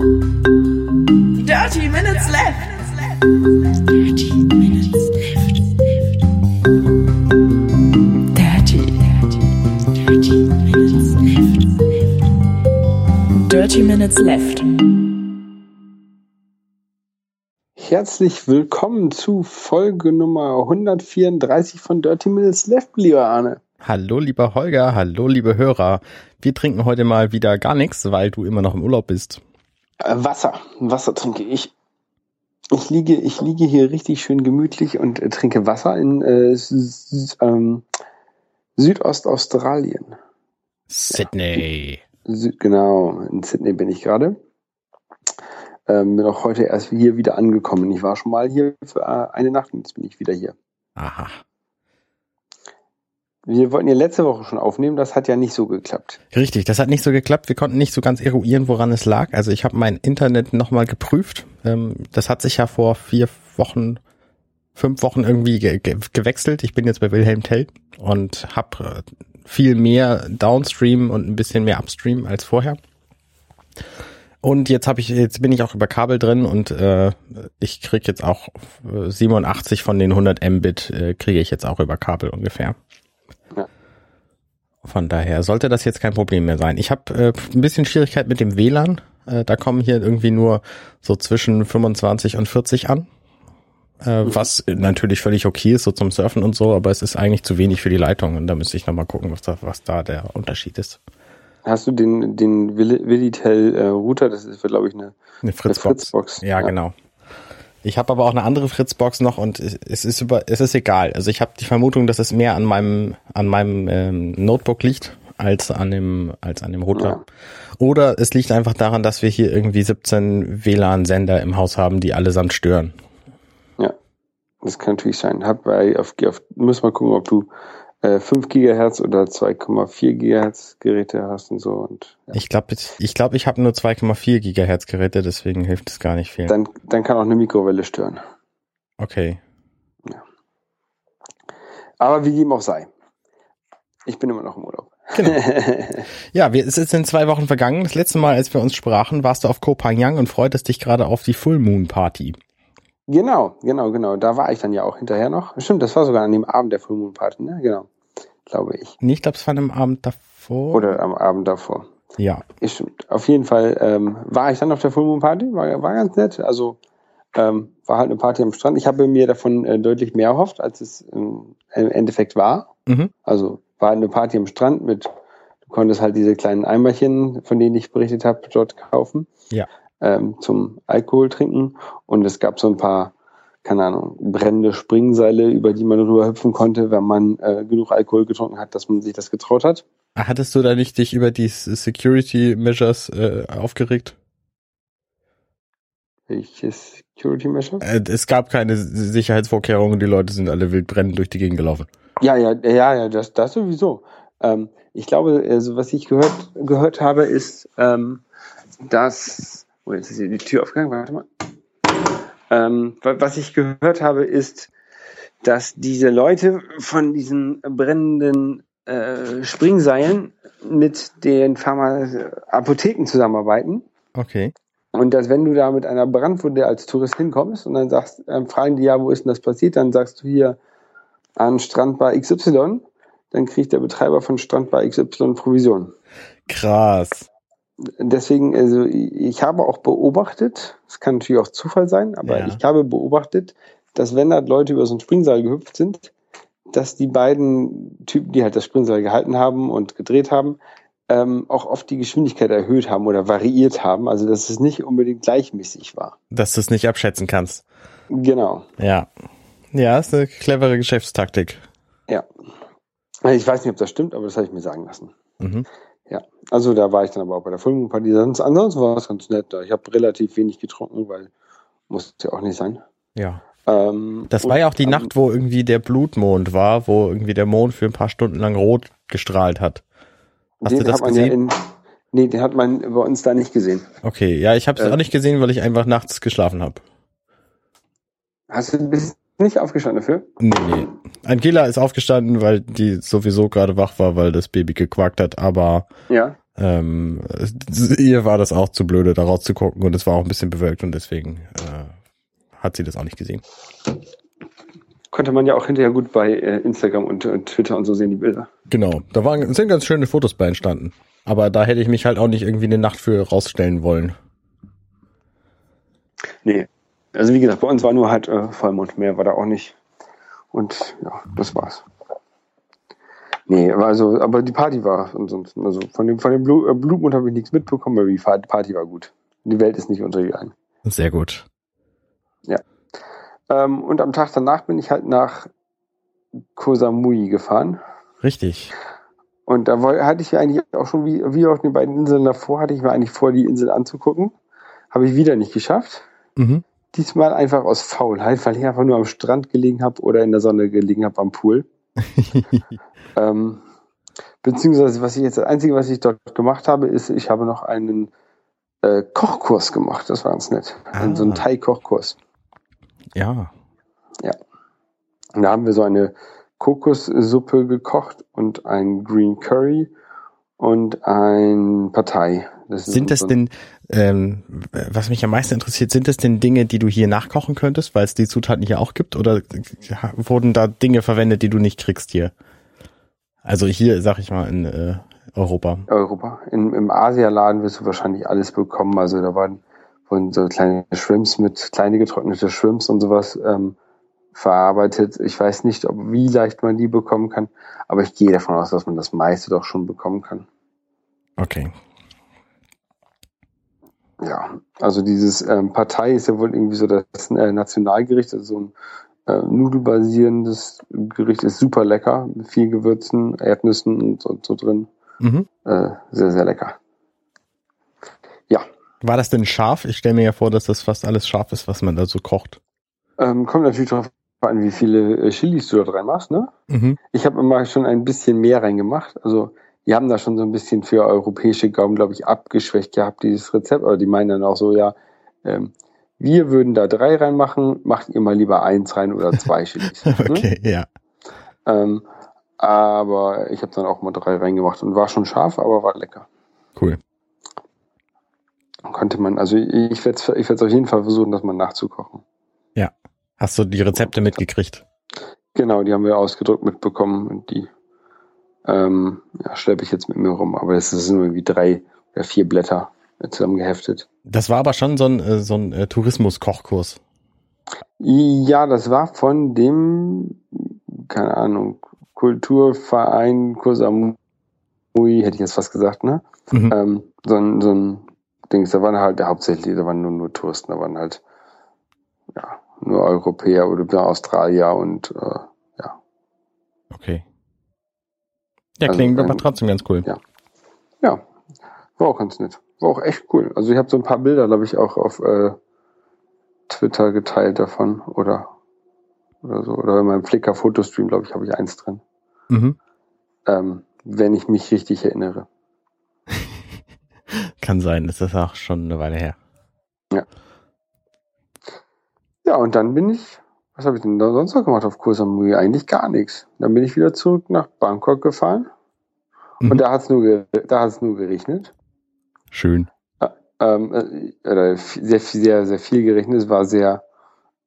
Dirty Minutes Left. Dirty Minutes Left. Dirty, dirty, dirty Minutes Left. Dirty Minutes Left. Herzlich willkommen zu Folge Nummer 134 von Dirty Minutes Left, lieber Arne. Hallo lieber Holger, hallo liebe Hörer. Wir trinken heute mal wieder gar nichts, weil du immer noch im Urlaub bist. Äh, Wasser, Wasser trinke ich. Ich liege, ich liege hier richtig schön gemütlich und äh, trinke Wasser in äh, ähm, Südostaustralien. Sydney. Sü genau, in Sydney bin ich gerade. Ähm, bin auch heute erst hier wieder angekommen. Ich war schon mal hier für äh, eine Nacht und jetzt bin ich wieder hier. Aha. Wir wollten ja letzte Woche schon aufnehmen, das hat ja nicht so geklappt. Richtig, das hat nicht so geklappt. Wir konnten nicht so ganz eruieren, woran es lag. Also ich habe mein Internet nochmal geprüft. Ähm, das hat sich ja vor vier Wochen, fünf Wochen irgendwie ge ge gewechselt. Ich bin jetzt bei Wilhelm Tell und habe viel mehr Downstream und ein bisschen mehr Upstream als vorher. Und jetzt habe ich, jetzt bin ich auch über Kabel drin und äh, ich krieg jetzt auch äh, 87 von den 100 Mbit äh, kriege ich jetzt auch über Kabel ungefähr. Ja. Von daher sollte das jetzt kein Problem mehr sein. Ich habe äh, ein bisschen Schwierigkeit mit dem WLAN. Äh, da kommen hier irgendwie nur so zwischen 25 und 40 an. Äh, was natürlich völlig okay ist, so zum Surfen und so, aber es ist eigentlich zu wenig für die Leitung und da müsste ich nochmal gucken, was da, was da der Unterschied ist. Hast du den, den Willi- Willitel äh, Router? Das ist, glaube ich, eine, Eine eine Fritzbox. Fritzbox. Ja, genau. Ich habe aber auch eine andere Fritzbox noch und es ist über, es ist egal. Also ich habe die Vermutung, dass es mehr an meinem an meinem ähm, Notebook liegt als an dem als an dem Router. Oder es liegt einfach daran, dass wir hier irgendwie 17 WLAN-Sender im Haus haben, die allesamt stören. Ja, das kann natürlich sein. Hab bei, auf, auf, muss mal gucken, ob du äh, 5 Gigahertz oder 2,4 Gigahertz Geräte hast und so. Und ja. Ich glaube, ich glaube, ich habe nur 2,4 Gigahertz Geräte, deswegen hilft es gar nicht viel. dann, dann kann auch eine Mikrowelle stören. Okay. Aber wie dem auch sei. Ich bin immer noch im Urlaub. Ja, wir, es ist in zwei Wochen vergangen. Das letzte Mal, als wir uns sprachen, warst du auf Koh Phangan und freutest dich gerade auf die Full Moon Party. Genau, genau, genau. Da war ich dann ja auch hinterher noch. Stimmt, das war sogar an dem Abend der Full Moon Party, ne? Genau. Glaube ich. Nee, ich glaube, es war am Abend davor. Oder am Abend davor. Ja. Stimmt. Auf jeden Fall ähm, war ich dann auf der Full Moon Party, war, war ganz nett. Also ähm, war halt eine Party am Strand. Ich habe mir davon äh, deutlich mehr erhofft, als es ähm, im Endeffekt war. Mhm. Also war halt eine Party am Strand mit, du konntest halt diese kleinen Eimerchen, von denen ich berichtet habe, dort kaufen. Ja. Ähm, zum Alkohol trinken. Und es gab so ein paar, keine Ahnung, brennende Springseile, über die man rüber hüpfen konnte, wenn man äh, genug Alkohol getrunken hat, dass man sich das getraut hat. Hattest du da nicht dich über die Security Measures äh, aufgeregt? Welches Security Measure? Äh, es gab keine Sicherheitsvorkehrungen, die Leute sind alle wild brennend durch die Gegend gelaufen. Ja, ja, ja, ja, das, das sowieso. Ähm, ich glaube, also was ich gehört, gehört habe, ist, ähm, dass, oh, jetzt ist hier die Tür aufgegangen, warte mal. Ähm, wa- was ich gehört habe, ist, dass diese Leute von diesen brennenden äh, Springseilen mit den Pharma Apotheken zusammenarbeiten. Okay. Und dass wenn du da mit einer Brandwunde als Tourist hinkommst und dann sagst, ähm, fragen die ja, wo ist denn das passiert, dann sagst du hier an Strandbar XY, dann kriegt der Betreiber von Strandbar XY Provision. Krass. Deswegen, also ich habe auch beobachtet, es kann natürlich auch Zufall sein, aber Ja. ich habe beobachtet, dass wenn da Leute über so ein Springseil gehüpft sind, dass die beiden Typen, die halt das Springseil gehalten haben und gedreht haben, ähm, auch oft die Geschwindigkeit erhöht haben oder variiert haben, also dass es nicht unbedingt gleichmäßig war. Dass du es nicht abschätzen kannst. Genau, Ja. Ja, ist eine clevere Geschäftstaktik. ja. Also Ich weiß nicht, ob das stimmt, aber das habe ich mir sagen lassen. Mhm. Ja, also da war ich dann aber auch bei der Full Party. Sonst, ansonsten war es ganz nett da. Ich habe relativ wenig getrunken, weil muss ja auch nicht sein. Ja. Ähm, Das war ja auch die am- Nacht, wo irgendwie der Blutmond war, wo irgendwie der Mond für ein paar Stunden lang rot gestrahlt hat. Hast den du das hat man gesehen? Ja in, nee, den hat man bei uns da nicht gesehen. Okay, ja, ich habe es Äh. auch nicht gesehen, weil ich einfach nachts geschlafen habe. Hast du bist nicht aufgestanden dafür? Nee, nee. Angela ist aufgestanden, weil die sowieso gerade wach war, weil das Baby gequakt hat, aber Ja. Ähm, ihr war das auch zu blöde, da rauszugucken und es war auch ein bisschen bewölkt und deswegen äh, hat sie das auch nicht gesehen. Konnte man ja auch hinterher gut bei äh, Instagram und, und Twitter und so sehen, die Bilder. Genau, da waren, sind ganz schöne Fotos bei entstanden. Aber da hätte ich mich halt auch nicht irgendwie eine Nacht für rausstellen wollen. Nee. Also wie gesagt, bei uns war nur halt äh, Vollmond, mehr war da auch nicht. Und ja, das war's. Nee, also, aber die Party war ansonsten, also von dem, von dem Blu äh, Blutmond habe ich nichts mitbekommen, aber die Party war gut. Die Welt ist nicht untergegangen. Sehr gut. Ähm, und am Tag danach bin ich halt nach Koh Samui gefahren. Richtig. Und da hatte ich eigentlich auch schon, wie, wie auf den beiden Inseln davor, hatte ich mir eigentlich vor, die Insel anzugucken. Habe ich wieder nicht geschafft. Mhm. Diesmal einfach aus Faulheit, weil ich einfach nur am Strand gelegen habe oder in der Sonne gelegen habe am Pool. ähm, beziehungsweise, was ich jetzt, das Einzige, was ich dort gemacht habe, ist, ich habe noch einen äh, Kochkurs gemacht. Das war ganz nett. Ah. So einen Thai-Kochkurs. ja. Und da haben wir so eine Kokossuppe gekocht und ein Green Curry und ein Partei. Das Sind das denn, ähm, was mich am meisten interessiert, sind das denn Dinge, die du hier nachkochen könntest, weil es die Zutaten hier auch gibt? Oder wurden da Dinge verwendet, die du nicht kriegst hier? Also hier, sag ich mal, in äh, Europa. Europa. In, Im Asialaden wirst du wahrscheinlich alles bekommen. Also da waren, wurden so kleine Shrimps mit kleine getrocknete Shrimps und sowas ähm, verarbeitet. Ich weiß nicht, ob wie leicht man die bekommen kann, aber ich gehe davon aus, dass man das meiste doch schon bekommen kann. Okay. Ja, also dieses ähm, Partei ist ja wohl irgendwie so das äh, Nationalgericht, also so ein äh, nudelbasierendes Gericht ist super lecker, mit viel Gewürzen, Erdnüssen und so, so drin. Mhm. Äh, sehr, sehr lecker. War das denn scharf? Ich stelle mir ja vor, dass das fast alles scharf ist, was man da so kocht. Ähm, kommt natürlich darauf an, wie viele äh, Chilis du da reinmachst, ne? Mhm. Ich habe immer schon ein bisschen mehr reingemacht. Also die haben da schon so ein bisschen für europäische Gaumen, glaube ich, abgeschwächt gehabt, dieses Rezept. Aber die meinen dann auch so, ja, ähm, wir würden da drei reinmachen, macht ihr mal lieber eins rein oder zwei Chilis. ne? Okay, ja. Ähm, aber ich habe dann auch mal drei reingemacht und war schon scharf, aber war lecker. Cool. Konnte man, also ich werde es ich werd's auf jeden Fall versuchen, das mal nachzukochen. Hast du die Rezepte mitgekriegt? Genau, die haben wir ausgedruckt mitbekommen und die ähm, ja, schleppe ich jetzt mit mir rum. Aber es sind nur irgendwie drei oder vier Blätter zusammengeheftet. Das war aber schon so ein, äh, so ein äh, Tourismus-Kochkurs. Ja, das war von dem, keine Ahnung, Kulturverein Kosamui, hätte ich jetzt fast gesagt, ne? Mhm. Ähm, so ein, so ein Dings, da waren halt hauptsächlich, da waren nur, nur Touristen, da waren halt ja, nur Europäer oder Australier und äh, ja. Okay. Ja, Also, klingt aber ähm, trotzdem ganz cool. ja. Ja, war auch ganz nett. War auch echt cool. Also ich habe so ein paar Bilder, glaube ich, auch auf äh, Twitter geteilt davon oder oder so. Oder in meinem Flickr-Fotostream, glaube ich, habe ich eins drin. Mhm. Ähm, wenn ich mich richtig erinnere. Kann sein, das ist auch schon eine Weile her. Ja, und dann bin ich, was habe ich denn da sonst noch gemacht auf Koh Samui? Eigentlich gar nichts. Dann bin ich wieder zurück nach Bangkok gefahren. Mhm. Und da hat es nur, da hat's nur geregnet. Schön. ähm, äh, sehr, sehr, sehr viel geregnet. Es war sehr,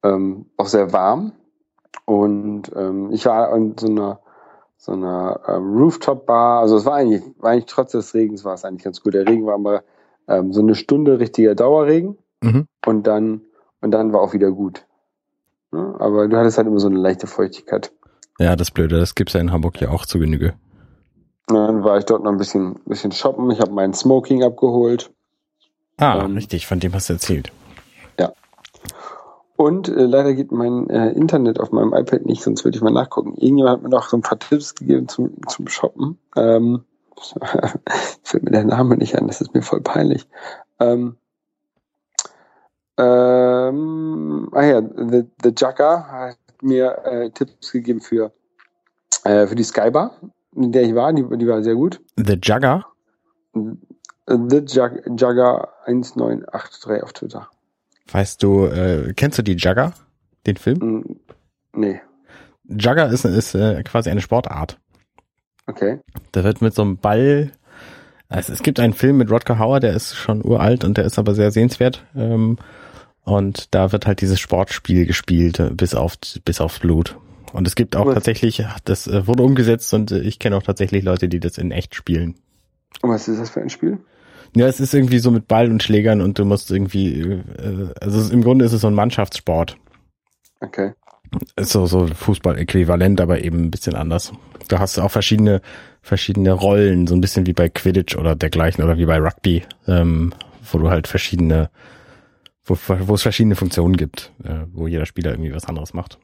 ähm, auch sehr warm. Und ähm, ich war in so einer, so einer ähm, Rooftop-Bar. Also es war eigentlich, war eigentlich trotz des Regens war es eigentlich ganz gut. Der Regen war aber ähm, so eine Stunde richtiger Dauerregen Mhm. und dann und dann war auch wieder gut. Ne? Aber du hattest halt immer so eine leichte Feuchtigkeit. Ja, das Blöde, das gibt's ja in Hamburg ja auch zu Genüge. Dann war ich dort noch ein bisschen, bisschen shoppen. Ich habe meinen Smoking abgeholt. Ah, Ähm, richtig, von dem hast du erzählt. Und äh, leider geht mein äh, Internet auf meinem iPad nicht, sonst würde ich mal nachgucken. Irgendjemand hat mir noch so ein paar Tipps gegeben zum, zum Shoppen. Ähm, fällt mir der Name nicht an, das ist mir voll peinlich. Ähm, ähm, ah ja, The, The Jugger hat mir äh, Tipps gegeben für, äh, für die Skybar, in der ich war. Die, die war sehr gut. The Jugger? The Jug, Jugger 1983 auf Twitter. Weißt du, äh, kennst du die Jugger? Den Film? Hm, nee, Jugger ist, ist äh, quasi eine Sportart. okay. Da wird mit so einem Ball Also es gibt einen Film mit Rodger Hauer, der ist schon uralt und der ist aber sehr sehenswert. Ähm, und da wird halt dieses Sportspiel gespielt, äh, bis auf bis aufs Blut. Und es gibt auch Was? tatsächlich, das äh, wurde umgesetzt und äh, ich kenne auch tatsächlich Leute, die das in echt spielen. Und was ist das für ein Spiel? Ja, es ist irgendwie so mit Ball und Schlägern und du musst irgendwie, also im Grunde ist es so ein Mannschaftssport. Okay. Ist so, so Fußball-Äquivalent, aber eben ein bisschen anders. Da hast du auch verschiedene, verschiedene Rollen, so ein bisschen wie bei Quidditch oder dergleichen oder wie bei Rugby, ähm, wo du halt verschiedene, wo, wo es verschiedene Funktionen gibt, äh, wo jeder Spieler irgendwie was anderes macht.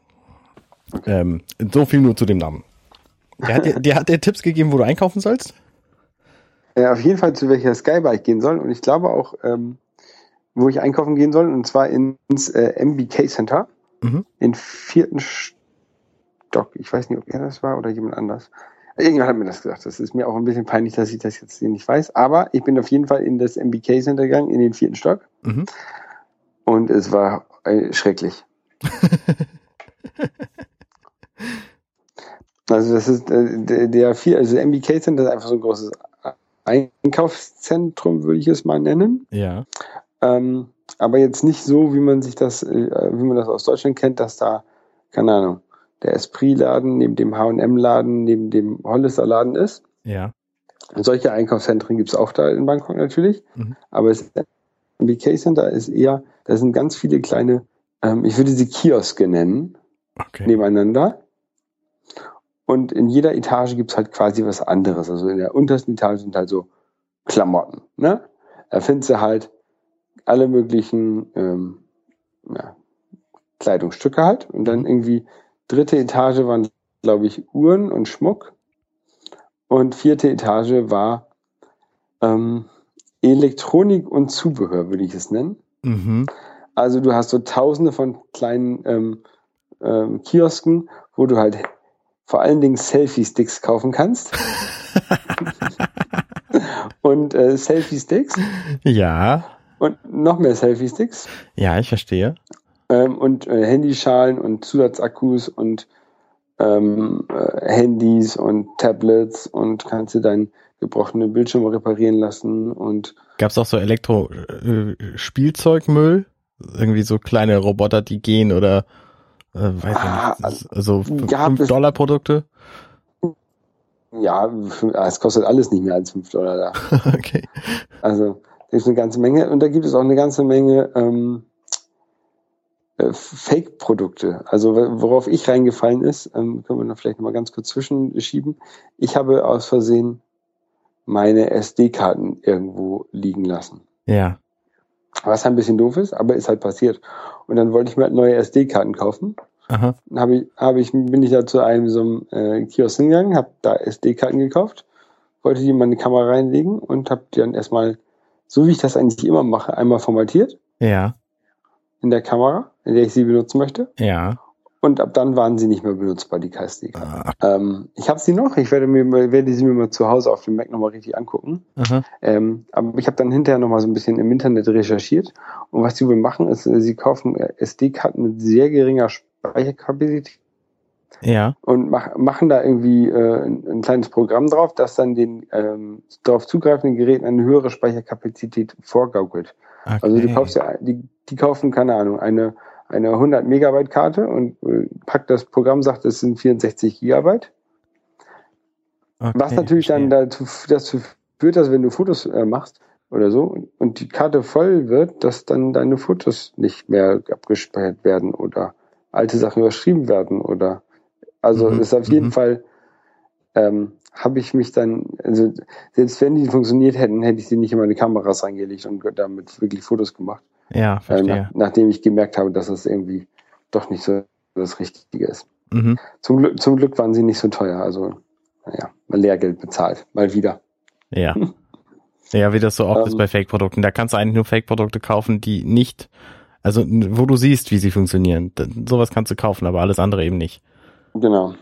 Ähm, so viel nur zu dem Namen. Der hat, dir, der hat dir Tipps gegeben, wo du einkaufen sollst? Äh, auf jeden Fall zu welcher Skybar ich gehen soll und ich glaube auch, ähm, wo ich einkaufen gehen soll und zwar ins äh, MBK Center Mhm. in vierten Stock. Ich weiß nicht, ob er das war oder jemand anders. Irgendjemand hat mir das gesagt. Das ist mir auch ein bisschen peinlich, dass ich das jetzt hier nicht weiß. Aber ich bin auf jeden Fall in das MBK Center gegangen, in den vierten Stock. Mhm. Und es war äh, schrecklich. also das ist äh, der, der vier, also der MBK Center ist einfach so ein großes Einkaufszentrum, würde ich es mal nennen. Ja. Ähm, aber jetzt nicht so, wie man sich das, äh, wie man das aus Deutschland kennt, dass da, keine Ahnung, der Esprit-Laden neben dem H&M-Laden, neben dem Hollister-Laden ist. Ja. Und solche Einkaufszentren gibt's auch da in Bangkok natürlich. Mhm. Aber das MBK Center ist eher, da sind ganz viele kleine, ähm, ich würde sie Kioske nennen, Okay. nebeneinander. Und in jeder Etage gibt's halt quasi was anderes. Also in der untersten Etage sind halt so Klamotten. Ne? Da findest du halt alle möglichen ähm, ja, Kleidungsstücke halt. Und dann irgendwie dritte Etage waren, glaube ich, Uhren und Schmuck. Und vierte Etage war ähm, Elektronik und Zubehör, würde ich es nennen. Mhm. Also du hast so tausende von kleinen ähm, ähm, Kiosken, wo du halt vor allen Dingen Selfie-Sticks kaufen kannst. und äh, Selfie-Sticks Ja. und noch mehr Selfie-Sticks Ja, ich verstehe. ähm, und äh, Handyschalen und Zusatzakkus und ähm, äh, Handys und Tablets und kannst du deinen gebrochenen Bildschirm reparieren lassen und Gab's auch so Elektro-Spielzeugmüll? Irgendwie so kleine Roboter, die gehen oder äh, weiß Ah, ich nicht. Also gab es- 5-Dollar-Produkte? ja, ah, es kostet alles nicht mehr als 5 Dollar da. okay. Also da gibt es eine ganze Menge und da gibt es auch eine ganze Menge ähm, äh, Fake-Produkte. Also wo- worauf ich reingefallen ist, ähm, können wir noch vielleicht noch mal ganz kurz zwischenschieben. Ich habe aus Versehen meine SD-Karten irgendwo liegen lassen. Ja. Was ein bisschen doof ist, aber ist halt passiert. Und dann wollte ich mir halt neue SD-Karten kaufen. Aha. Dann habe ich, habe ich, bin ich da zu einem so einem äh, Kiosk hingegangen, habe da SD-Karten gekauft, wollte die in meine Kamera reinlegen und habe die dann erstmal, so wie ich das eigentlich immer mache, einmal formatiert Ja. in der Kamera, in der ich sie benutzen möchte. Ja. Und ab dann waren sie nicht mehr benutzbar, die SD-Karten. Ah, Ähm, ich habe sie noch, ich werde, mir, werde sie mir mal zu Hause auf dem Mac nochmal richtig angucken. Ähm, aber ich habe dann hinterher nochmal so ein bisschen im Internet recherchiert. Und was sie wohl machen, ist, äh, sie kaufen SD-Karten mit sehr geringer Speicherkapazität Ja. und mach, machen da irgendwie äh, ein, ein kleines Programm drauf, das dann den ähm, darauf zugreifenden Geräten eine höhere Speicherkapazität vorgaukelt. Okay. Also du kaufst ja, die, die kaufen, keine Ahnung, eine, eine 100 Megabyte Karte und äh, packt das Programm, sagt, es sind 64 Gigabyte. okay, Was natürlich dann dazu, dazu führt, dass wenn du Fotos äh, machst oder so und die Karte voll wird, dass dann deine Fotos nicht mehr abgespeichert werden oder alte Sachen überschrieben werden oder also Mhm, ist auf jeden mhm. Fall ähm, habe ich mich dann, also selbst wenn die funktioniert hätten, hätte ich sie nicht in meine Kameras reingelegt und damit wirklich Fotos gemacht. Ja, Äh, verstehe. nach, nachdem ich gemerkt habe, dass es irgendwie doch nicht so das Richtige ist. Mhm. Zum Glück, zum Glück waren sie nicht so teuer, also naja, mal Lehrgeld bezahlt, mal wieder. Ja. Ja, wie das so oft ist Ähm. bei Fake-Produkten. Da kannst du eigentlich nur Fake-Produkte kaufen, die nicht, also wo du siehst, wie sie funktionieren. Sowas kannst du kaufen, aber alles andere eben nicht. Genau.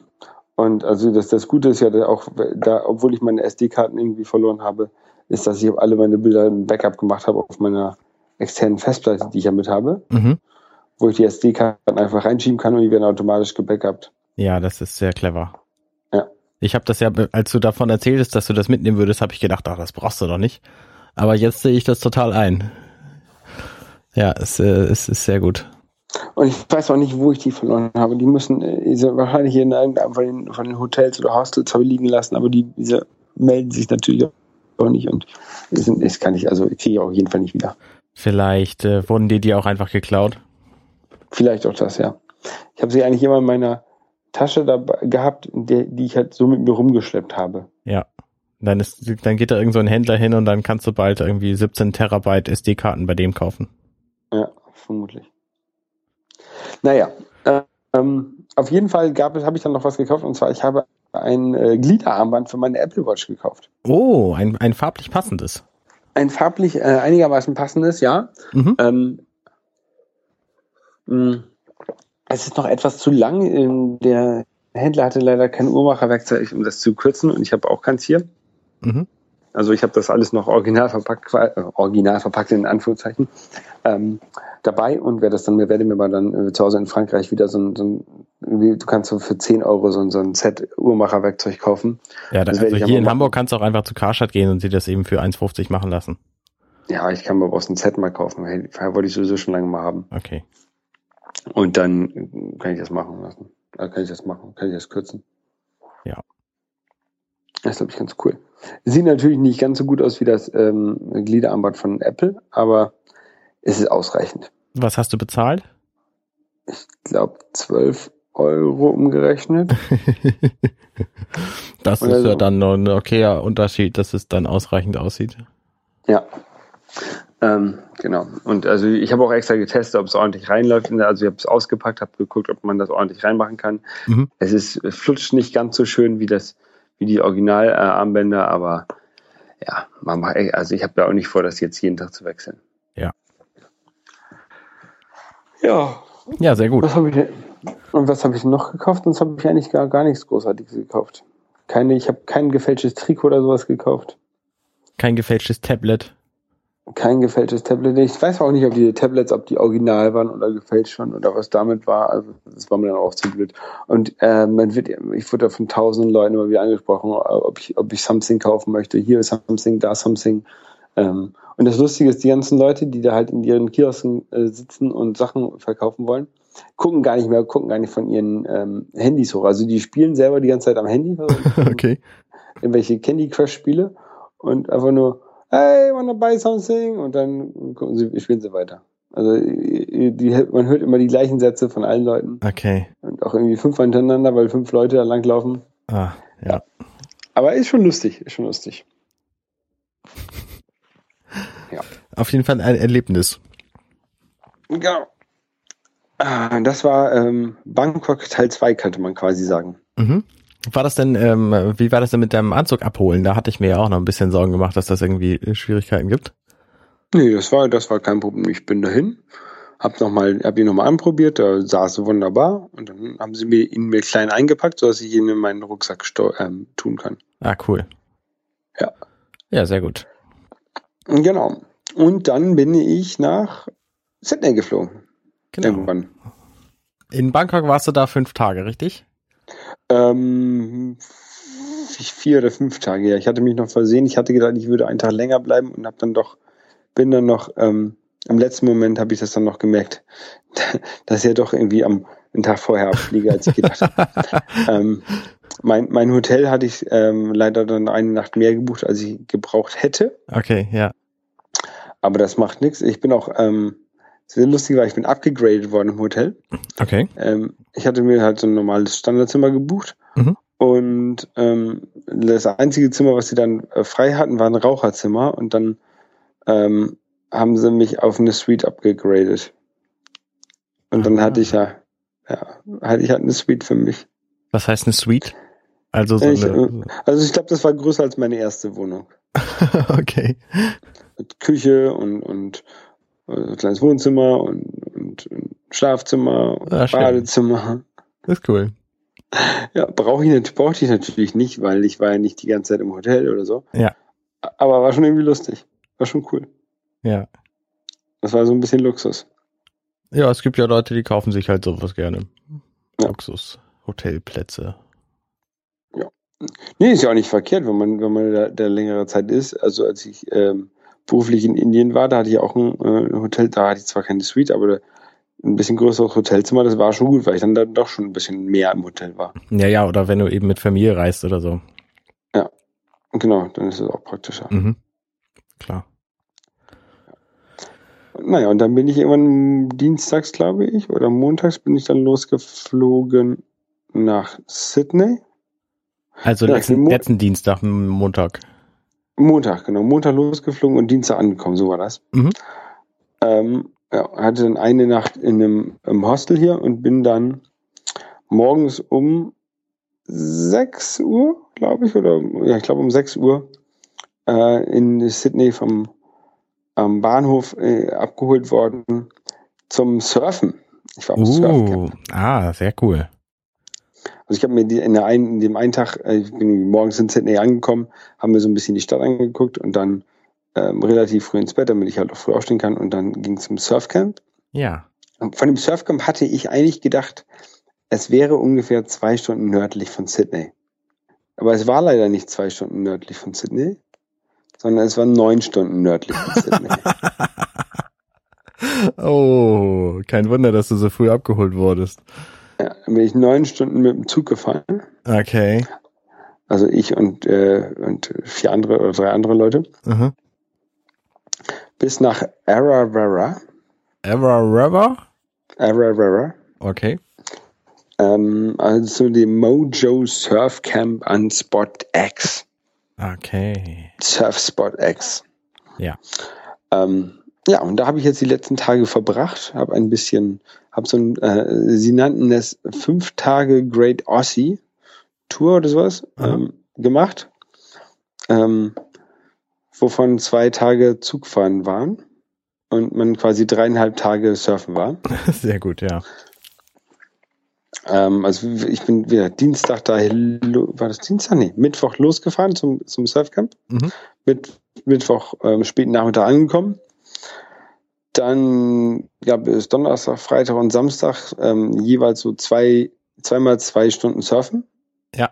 Und also das, das Gute ist ja auch, da, obwohl ich meine SD-Karten irgendwie verloren habe, ist, dass ich alle meine Bilder im Backup gemacht habe auf meiner externen Festplatte, die ich ja mit habe, Mhm. wo ich die SD-Karten einfach reinschieben kann und die werden automatisch gebackupt. Ja, das ist sehr clever. Ich habe das ja, als du davon erzähltest, dass du das mitnehmen würdest, habe ich gedacht, ach, das brauchst du doch nicht. Aber jetzt sehe ich das total ein. Ja, es, äh, es ist sehr gut. Und ich weiß auch nicht, wo ich die verloren habe. Die müssen äh, diese, wahrscheinlich in irgendeinem von den, von den Hotels oder Hostels habe ich liegen lassen, aber die diese melden sich natürlich auch nicht und das, das kann ich, also kriege ich auch auf jeden Fall nicht wieder. Vielleicht äh, wurden die dir auch einfach geklaut. Vielleicht auch das, ja. Ich habe sie eigentlich immer in meiner Tasche dabei gehabt, der, die ich halt so mit mir rumgeschleppt habe. Ja. Dann, ist, dann geht da irgend so ein Händler hin und dann kannst du bald irgendwie 17 Terabyte SD-Karten bei dem kaufen. Ja, vermutlich. Naja, ähm, auf jeden Fall gab es, habe ich dann noch was gekauft und zwar ich habe ein äh, Gliederarmband für meine Apple Watch gekauft. Oh, ein, ein farblich passendes. Ein farblich äh, einigermaßen passendes, ja. Mhm. Ähm, mh, es ist noch etwas zu lang. Ähm, Der Händler hatte leider kein Uhrmacherwerkzeug, um das zu kürzen und ich habe auch keins hier. Mhm. Also ich habe das alles noch original verpackt, äh, original verpackt in Anführungszeichen, ähm, dabei und werde das dann, werde mir mal dann äh, zu Hause in Frankreich wieder so ein, so ein du kannst so für 10 Euro so, ein- so ein Set Uhrmacherwerkzeug kaufen. Ja, da, Das werde also hier in. Hamburg kannst du auch einfach zu Karstadt gehen und sie das eben für 1,50 machen lassen. Ja, ich kann mir aus ein Set mal kaufen. Hey, wollte ich sowieso schon lange mal haben. Okay. Und dann äh, kann ich das machen lassen. Da kann ich das machen, kann ich das kürzen. Ja. Das ist, glaube ich, ganz cool. Sieht natürlich nicht ganz so gut aus wie das ähm, Gliederarmband von Apple, aber es ist ausreichend. Was hast du bezahlt? Ich glaube, 12 Euro umgerechnet. das Oder ist ja so. dann noch ein okayer Unterschied, dass es dann ausreichend aussieht. Ja. Ähm, genau. Und also ich habe auch extra getestet, ob es ordentlich reinläuft. Also ich habe es ausgepackt, habe geguckt, ob man das ordentlich reinmachen kann. Mhm. Es ist flutscht nicht ganz so schön wie das wie die Original äh, Armbänder, aber ja, man macht, also ich habe ja auch nicht vor, das jetzt jeden Tag zu wechseln. Ja. Ja. Ja, sehr gut. Was habe ich denn? Und was habe ich noch gekauft? Sonst habe ich eigentlich gar, gar nichts Großartiges gekauft. Keine, ich habe kein gefälschtes Trikot oder sowas gekauft. Kein gefälschtes Tablet. Kein gefälschtes Tablet. Ich weiß auch nicht, ob die Tablets, ob die original waren oder gefälscht waren oder was damit war. Also das war mir dann auch zu blöd. Und äh, man wird, ich wurde da von tausenden Leuten immer wieder angesprochen, ob ich, ob ich Something kaufen möchte. Hier ist Something, da Something. Ähm, und das Lustige ist, die ganzen Leute, die da halt in ihren Kiosken äh, sitzen und Sachen verkaufen wollen, gucken gar nicht mehr, gucken gar nicht von ihren ähm, Handys hoch. Also die spielen selber die ganze Zeit am Handy, also Okay. irgendwelche Candy Crush Spiele und einfach nur, hey, wanna buy something? Und dann gucken sie, spielen sie weiter. Also die, man hört immer die gleichen Sätze von allen Leuten Okay. und auch irgendwie fünf hintereinander, weil fünf Leute da langlaufen. Ah, ja. Aber ist schon lustig, ist schon lustig. Auf jeden Fall ein Erlebnis. Ja. Ah, Das war ähm, Bangkok Teil 2, könnte man quasi sagen. Mhm. War das denn, ähm, wie war das denn mit deinem Anzug abholen? Da hatte ich mir ja auch noch ein bisschen Sorgen gemacht, dass das irgendwie äh, Schwierigkeiten gibt. Nee, das war, das war kein Problem. Ich bin dahin, hab noch mal, hab ihn nochmal anprobiert, da saß er wunderbar und dann haben sie mir ihn mir klein eingepackt, sodass ich ihn in meinen Rucksack ähm, tun kann. Ah, cool. Ja. Ja, sehr gut. Genau. Und dann bin ich nach Sydney geflogen. Genau. Irgendwann. In Bangkok warst du da fünf Tage, richtig? Ähm, vier oder fünf Tage, ja. Ich hatte mich noch versehen. Ich hatte gedacht, ich würde einen Tag länger bleiben und habe dann doch, bin dann noch, ähm, im letzten Moment habe ich das dann noch gemerkt, dass ich ja doch irgendwie am einen Tag vorher abfliege, als ich gedacht habe. ähm, mein, mein Hotel hatte ich ähm, leider dann eine Nacht mehr gebucht, als ich gebraucht hätte. Okay, ja. Aber das macht nichts. Ich bin auch, ähm, sehr lustig war, ich bin abgegradet worden im Hotel. Okay. Ähm, ich hatte mir halt so ein normales Standardzimmer gebucht. Mhm. Und ähm, das einzige Zimmer, was sie dann äh, frei hatten, war ein Raucherzimmer. Und dann ähm, haben sie mich auf eine Suite abgegradet. Und dann Ah. hatte ich ja, ja, hatte ich halt eine Suite für mich. Was heißt eine Suite? Also so Ich, eine. Also ich glaube, das war größer als meine erste Wohnung. okay. Mit Küche und, und äh, kleines Wohnzimmer und, und, und Schlafzimmer und Ah, schön. Badezimmer. Das ist cool. Ja, brauche ich, brauchte ich natürlich nicht, weil ich war ja nicht die ganze Zeit im Hotel oder so. Ja. Aber war schon irgendwie lustig. War schon cool. Ja. Das war so ein bisschen Luxus. Ja, es gibt ja Leute, die kaufen sich halt sowas gerne. Ja. Luxus, Hotelplätze. Nee, ist ja auch nicht verkehrt, wenn man, wenn man da, da längere Zeit ist. Also als ich ähm, beruflich in Indien war, da hatte ich auch ein, äh, Hotel, da hatte ich zwar keine Suite, aber ein bisschen größeres Hotelzimmer, das war schon gut, weil ich dann da doch schon ein bisschen mehr im Hotel war. Ja, ja, oder wenn du eben mit Familie reist oder so. Genau, dann ist es auch praktischer. Mhm. Klar. Naja, und dann bin ich irgendwann dienstags, glaube ich, oder montags bin ich dann losgeflogen nach Sydney. Also Ja, letzten, letzten Dienstag, Montag. Montag, genau. Montag losgeflogen und Dienstag angekommen, so war das. Mhm. Ähm, ja, hatte dann eine Nacht in einem im Hostel hier und bin dann morgens um 6 Uhr, glaube ich, oder ja, ich glaube um 6 Uhr äh, in Sydney vom am Bahnhof äh, abgeholt worden zum Surfen. Ich war am Surfcamp. Uh, ah, sehr cool. Also ich habe mir die, in, der einen, in dem einen Tag, äh, ich bin morgens in Sydney angekommen, haben mir so ein bisschen die Stadt angeguckt und dann ähm, relativ früh ins Bett, damit ich halt auch früh aufstehen kann und dann ging es zum Surfcamp. Ja. Und von dem Surfcamp hatte ich eigentlich gedacht, es wäre ungefähr zwei Stunden nördlich von Sydney. Aber es war leider nicht zwei Stunden nördlich von Sydney, sondern es war neun Stunden nördlich von Sydney. Oh, kein Wunder, dass du so früh abgeholt wurdest. Ja, dann bin ich neun Stunden mit dem Zug gefahren. Okay. Also ich und, äh, und vier andere oder drei andere Leute. Mhm. Bis nach Arawara. Ever River? Arawara. Okay. Ähm, also dem Mojo Surf Camp an Spot X. Okay. Surf Spot X. Ja. Ähm, ja, und da habe ich jetzt die letzten Tage verbracht, habe ein bisschen, habe so ein, äh, sie nannten es fünf Tage Great Aussie Tour oder sowas ähm, gemacht, ähm, wovon zwei Tage Zugfahren waren und man quasi dreieinhalb Tage surfen war. Sehr gut, ja. Ähm, also ich bin wieder Dienstag da, war das Dienstag? Nee, Mittwoch losgefahren zum, zum Surfcamp. Mhm. Mit, Mittwoch ähm, späten Nachmittag angekommen. Dann gab es Donnerstag, Freitag und Samstag ähm, jeweils so zwei, zweimal zwei Stunden Surfen. Ja.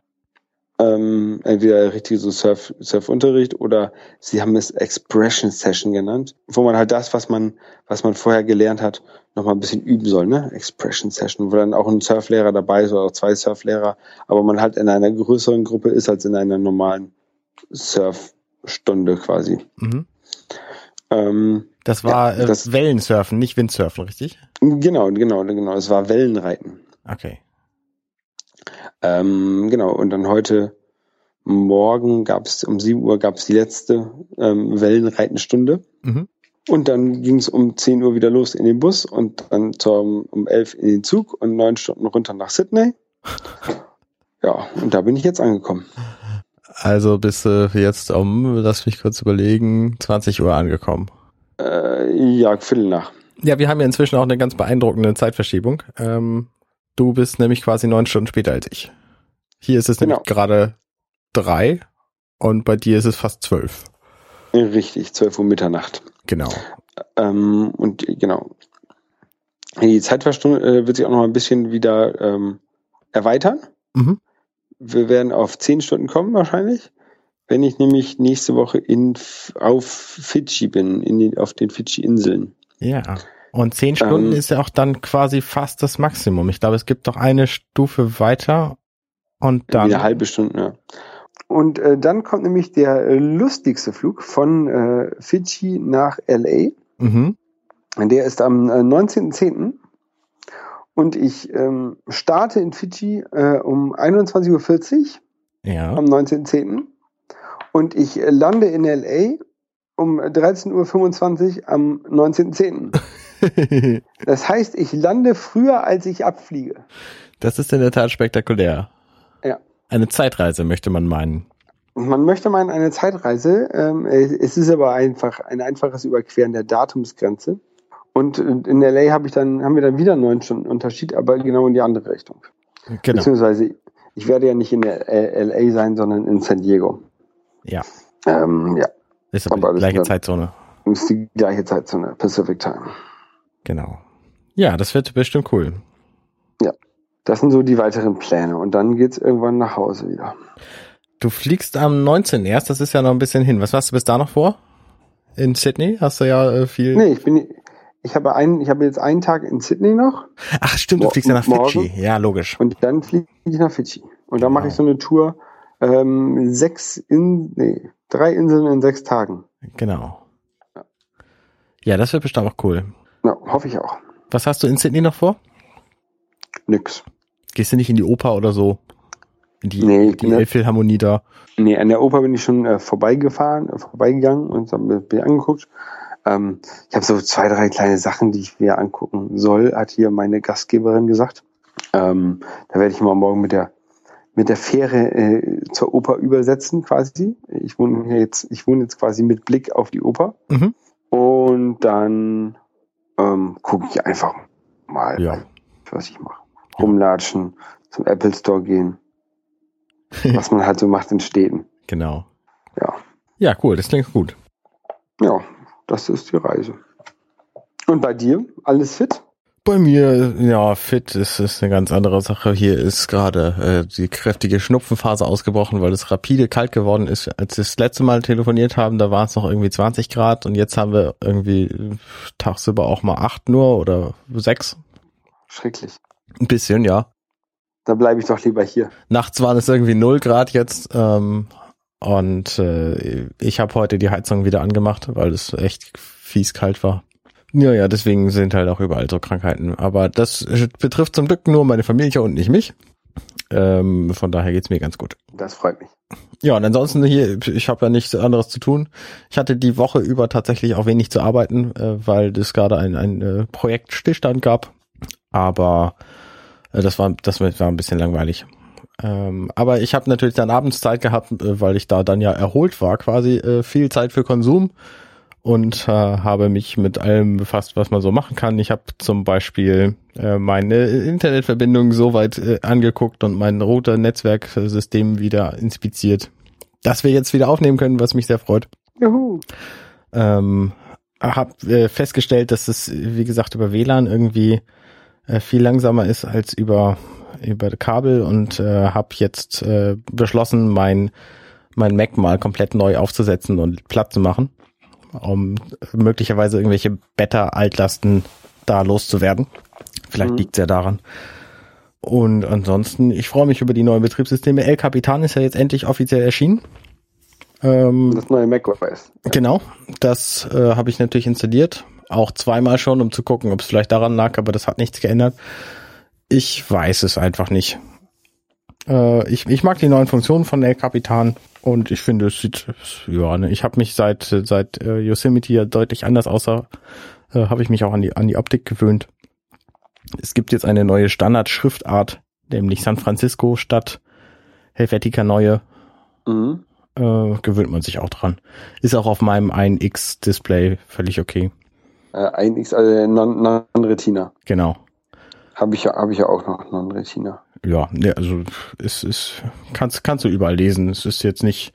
Ähm, entweder richtig so Surf, Surfunterricht oder sie haben es Expression Session genannt, wo man halt das, was man, was man vorher gelernt hat, nochmal ein bisschen üben soll, ne? Expression Session, wo dann auch ein Surflehrer dabei ist oder auch zwei Surflehrer, aber man halt in einer größeren Gruppe ist als in einer normalen Surfstunde quasi. Mhm. Ähm, Das war Ja, äh, das- Wellensurfen, nicht Windsurfen, richtig? genau, genau, genau. Es war Wellenreiten. Okay. Ähm, genau, und dann heute Morgen gab es um 7 Uhr gab es die letzte ähm, Wellenreitenstunde. Mhm. Und dann ging es um 10 Uhr wieder los in den Bus und dann zum, um 11 in den Zug und neun Stunden runter nach Sydney. Ja, und da bin ich jetzt angekommen. Also bist du jetzt um, lass mich kurz überlegen, 20 Uhr angekommen. Äh, ja, Viertel nach. Ja, wir haben ja inzwischen auch eine ganz beeindruckende Zeitverschiebung. Ähm, du bist nämlich quasi neun Stunden später als ich. Hier ist es Genau. nämlich gerade drei und bei dir ist es fast zwölf. Richtig, 12 Uhr Mitternacht. Genau. Ähm, und genau. Die Zeitverstunde äh, wird sich auch noch ein bisschen wieder ähm, erweitern. Mhm. Wir werden auf 10 Stunden kommen wahrscheinlich, wenn ich nämlich nächste Woche in, auf Fidschi bin, in den, auf den Fidschi-Inseln. Ja. Und zehn Stunden Ähm, ist ja auch dann quasi fast das Maximum. Ich glaube, es gibt doch eine Stufe weiter und dann. Wieder halbe Stunde, ja. Und äh, dann kommt nämlich der äh, lustigste Flug von äh, Fidschi nach LA. Mhm. Der ist am äh, 19.10. Und ich ähm, starte in Fidschi äh, um 21.40 Uhr Ja. am 19.10. Und ich äh, lande in LA um 13.25 Uhr am 19.10. Das heißt, ich lande früher, als ich abfliege. das ist in der Tat spektakulär. Ja. Eine Zeitreise möchte man meinen. Man möchte meinen, eine Zeitreise. Ähm, es ist aber einfach ein einfaches Überqueren der Datumsgrenze. Und in LA habe ich dann, haben wir dann wieder neun Stunden Unterschied, aber genau in die andere Richtung. Genau. Beziehungsweise, ich werde ja nicht in LA sein, sondern in San Diego. Ja. Ähm, ja, Ist aber die gleiche dann- Zeitzone. ist die gleiche Zeitzone, Pacific Time. Genau. Ja, das wird bestimmt cool. Das sind so die weiteren Pläne. Und dann geht's irgendwann nach Hause wieder. Du fliegst am 19. erst, das ist ja noch ein bisschen hin. Was hast du bis da noch vor? In Sydney hast du ja äh, viel. Nee, ich bin, ich habe einen, ich habe jetzt einen Tag in Sydney noch Ach stimmt, du fliegst ja nach morgen? Fidschi. Ja, logisch. und dann fliege ich nach Fidschi. Und dann mache Genau. ich so eine Tour, ähm, sechs in, nee, drei Inseln in sechs Tagen. Genau. Ja, das wird bestimmt auch cool. Na, hoffe ich auch. Was hast du in Sydney noch vor? Nix. Gehst du nicht in die Oper oder so? In die, Nee, die ne. Elbphilharmonie da? Nee, an der Oper bin ich schon äh, vorbeigefahren, äh, vorbeigegangen und hab mir angeguckt. Ähm, ich habe so zwei, drei kleine Sachen, die ich mir angucken soll, hat hier meine Gastgeberin gesagt. Ähm, da werde ich mal morgen mit der mit der Fähre äh, zur Oper übersetzen quasi. Ich wohne jetzt, ich wohne jetzt quasi mit Blick auf die Oper Mhm. und dann ähm, gucke ich einfach mal, Ja. was ich mache. Rumlatschen, zum Apple Store gehen, was man halt so macht in Städten. Genau. Ja. Ja, cool, das klingt gut. Ja, das ist die Reise. Und bei dir? Alles fit? Bei mir, ja, fit ist, ist eine ganz andere Sache. Hier ist gerade äh, die kräftige Schnupfenphase ausgebrochen, weil es rapide kalt geworden ist. Als wir das letzte Mal telefoniert haben, da war es noch irgendwie 20 Grad und jetzt haben wir irgendwie tagsüber auch mal acht nur oder sechs. Schrecklich. Ein bisschen, ja. Da bleibe ich doch lieber hier. Nachts waren es irgendwie null Grad jetzt. Ähm, und äh, ich habe heute die Heizung wieder angemacht, weil es echt fies kalt war. Ja, ja, deswegen sind halt auch überall so Krankheiten. Aber das betrifft zum Glück nur meine Familie und nicht mich. Ähm, von daher geht's mir ganz gut. Das freut mich. Ja, und ansonsten hier, ich habe ja nichts anderes zu tun. Ich hatte die Woche über tatsächlich auch wenig zu arbeiten, äh, weil es gerade ein, ein äh, Projektstillstand gab. Aber äh, das war das war ein bisschen langweilig. Ähm, aber ich habe natürlich dann abends Zeit gehabt, äh, weil ich da dann ja erholt war, quasi äh, viel Zeit für Konsum und äh, habe mich mit allem befasst, was man so machen kann. Ich habe zum Beispiel äh, meine Internetverbindung soweit äh, angeguckt und mein Router-Netzwerksystem wieder inspiziert, dass wir jetzt wieder aufnehmen können, was mich sehr freut. Juhu. Ähm, hab äh, festgestellt, dass es, wie gesagt, über WLAN irgendwie äh, viel langsamer ist als über über Kabel und äh, habe jetzt äh, beschlossen, mein mein Mac mal komplett neu aufzusetzen und platt zu machen, um möglicherweise irgendwelche Beta-Altlasten da loszuwerden. Vielleicht Mhm. liegt's ja daran. Und ansonsten, ich freue mich über die neuen Betriebssysteme. El Capitan ist ja jetzt endlich offiziell erschienen. Ähm, Das neue macOS. Genau, das äh, habe ich natürlich installiert. Auch zweimal schon, um zu gucken, ob es vielleicht daran lag, aber das hat nichts geändert. Ich weiß es einfach nicht. Äh, ich, ich mag die neuen Funktionen von El Capitan und ich finde, es sieht, ja, ne, ich habe mich seit seit äh, Yosemite ja deutlich anders aussah, äh, habe ich mich auch an die an die Optik gewöhnt. Es gibt jetzt eine neue Standardschriftart, nämlich San Francisco statt Helvetica neue Mhm. äh, gewöhnt man sich auch dran. Ist auch auf meinem 1X-Display völlig okay. Äh, ein X, also Non- Non-Retina. Genau. Habe ich ja, habe ich ja auch noch Non-Retina. Ja, ne, also es ist, kannst, kannst du überall lesen. Es ist jetzt nicht,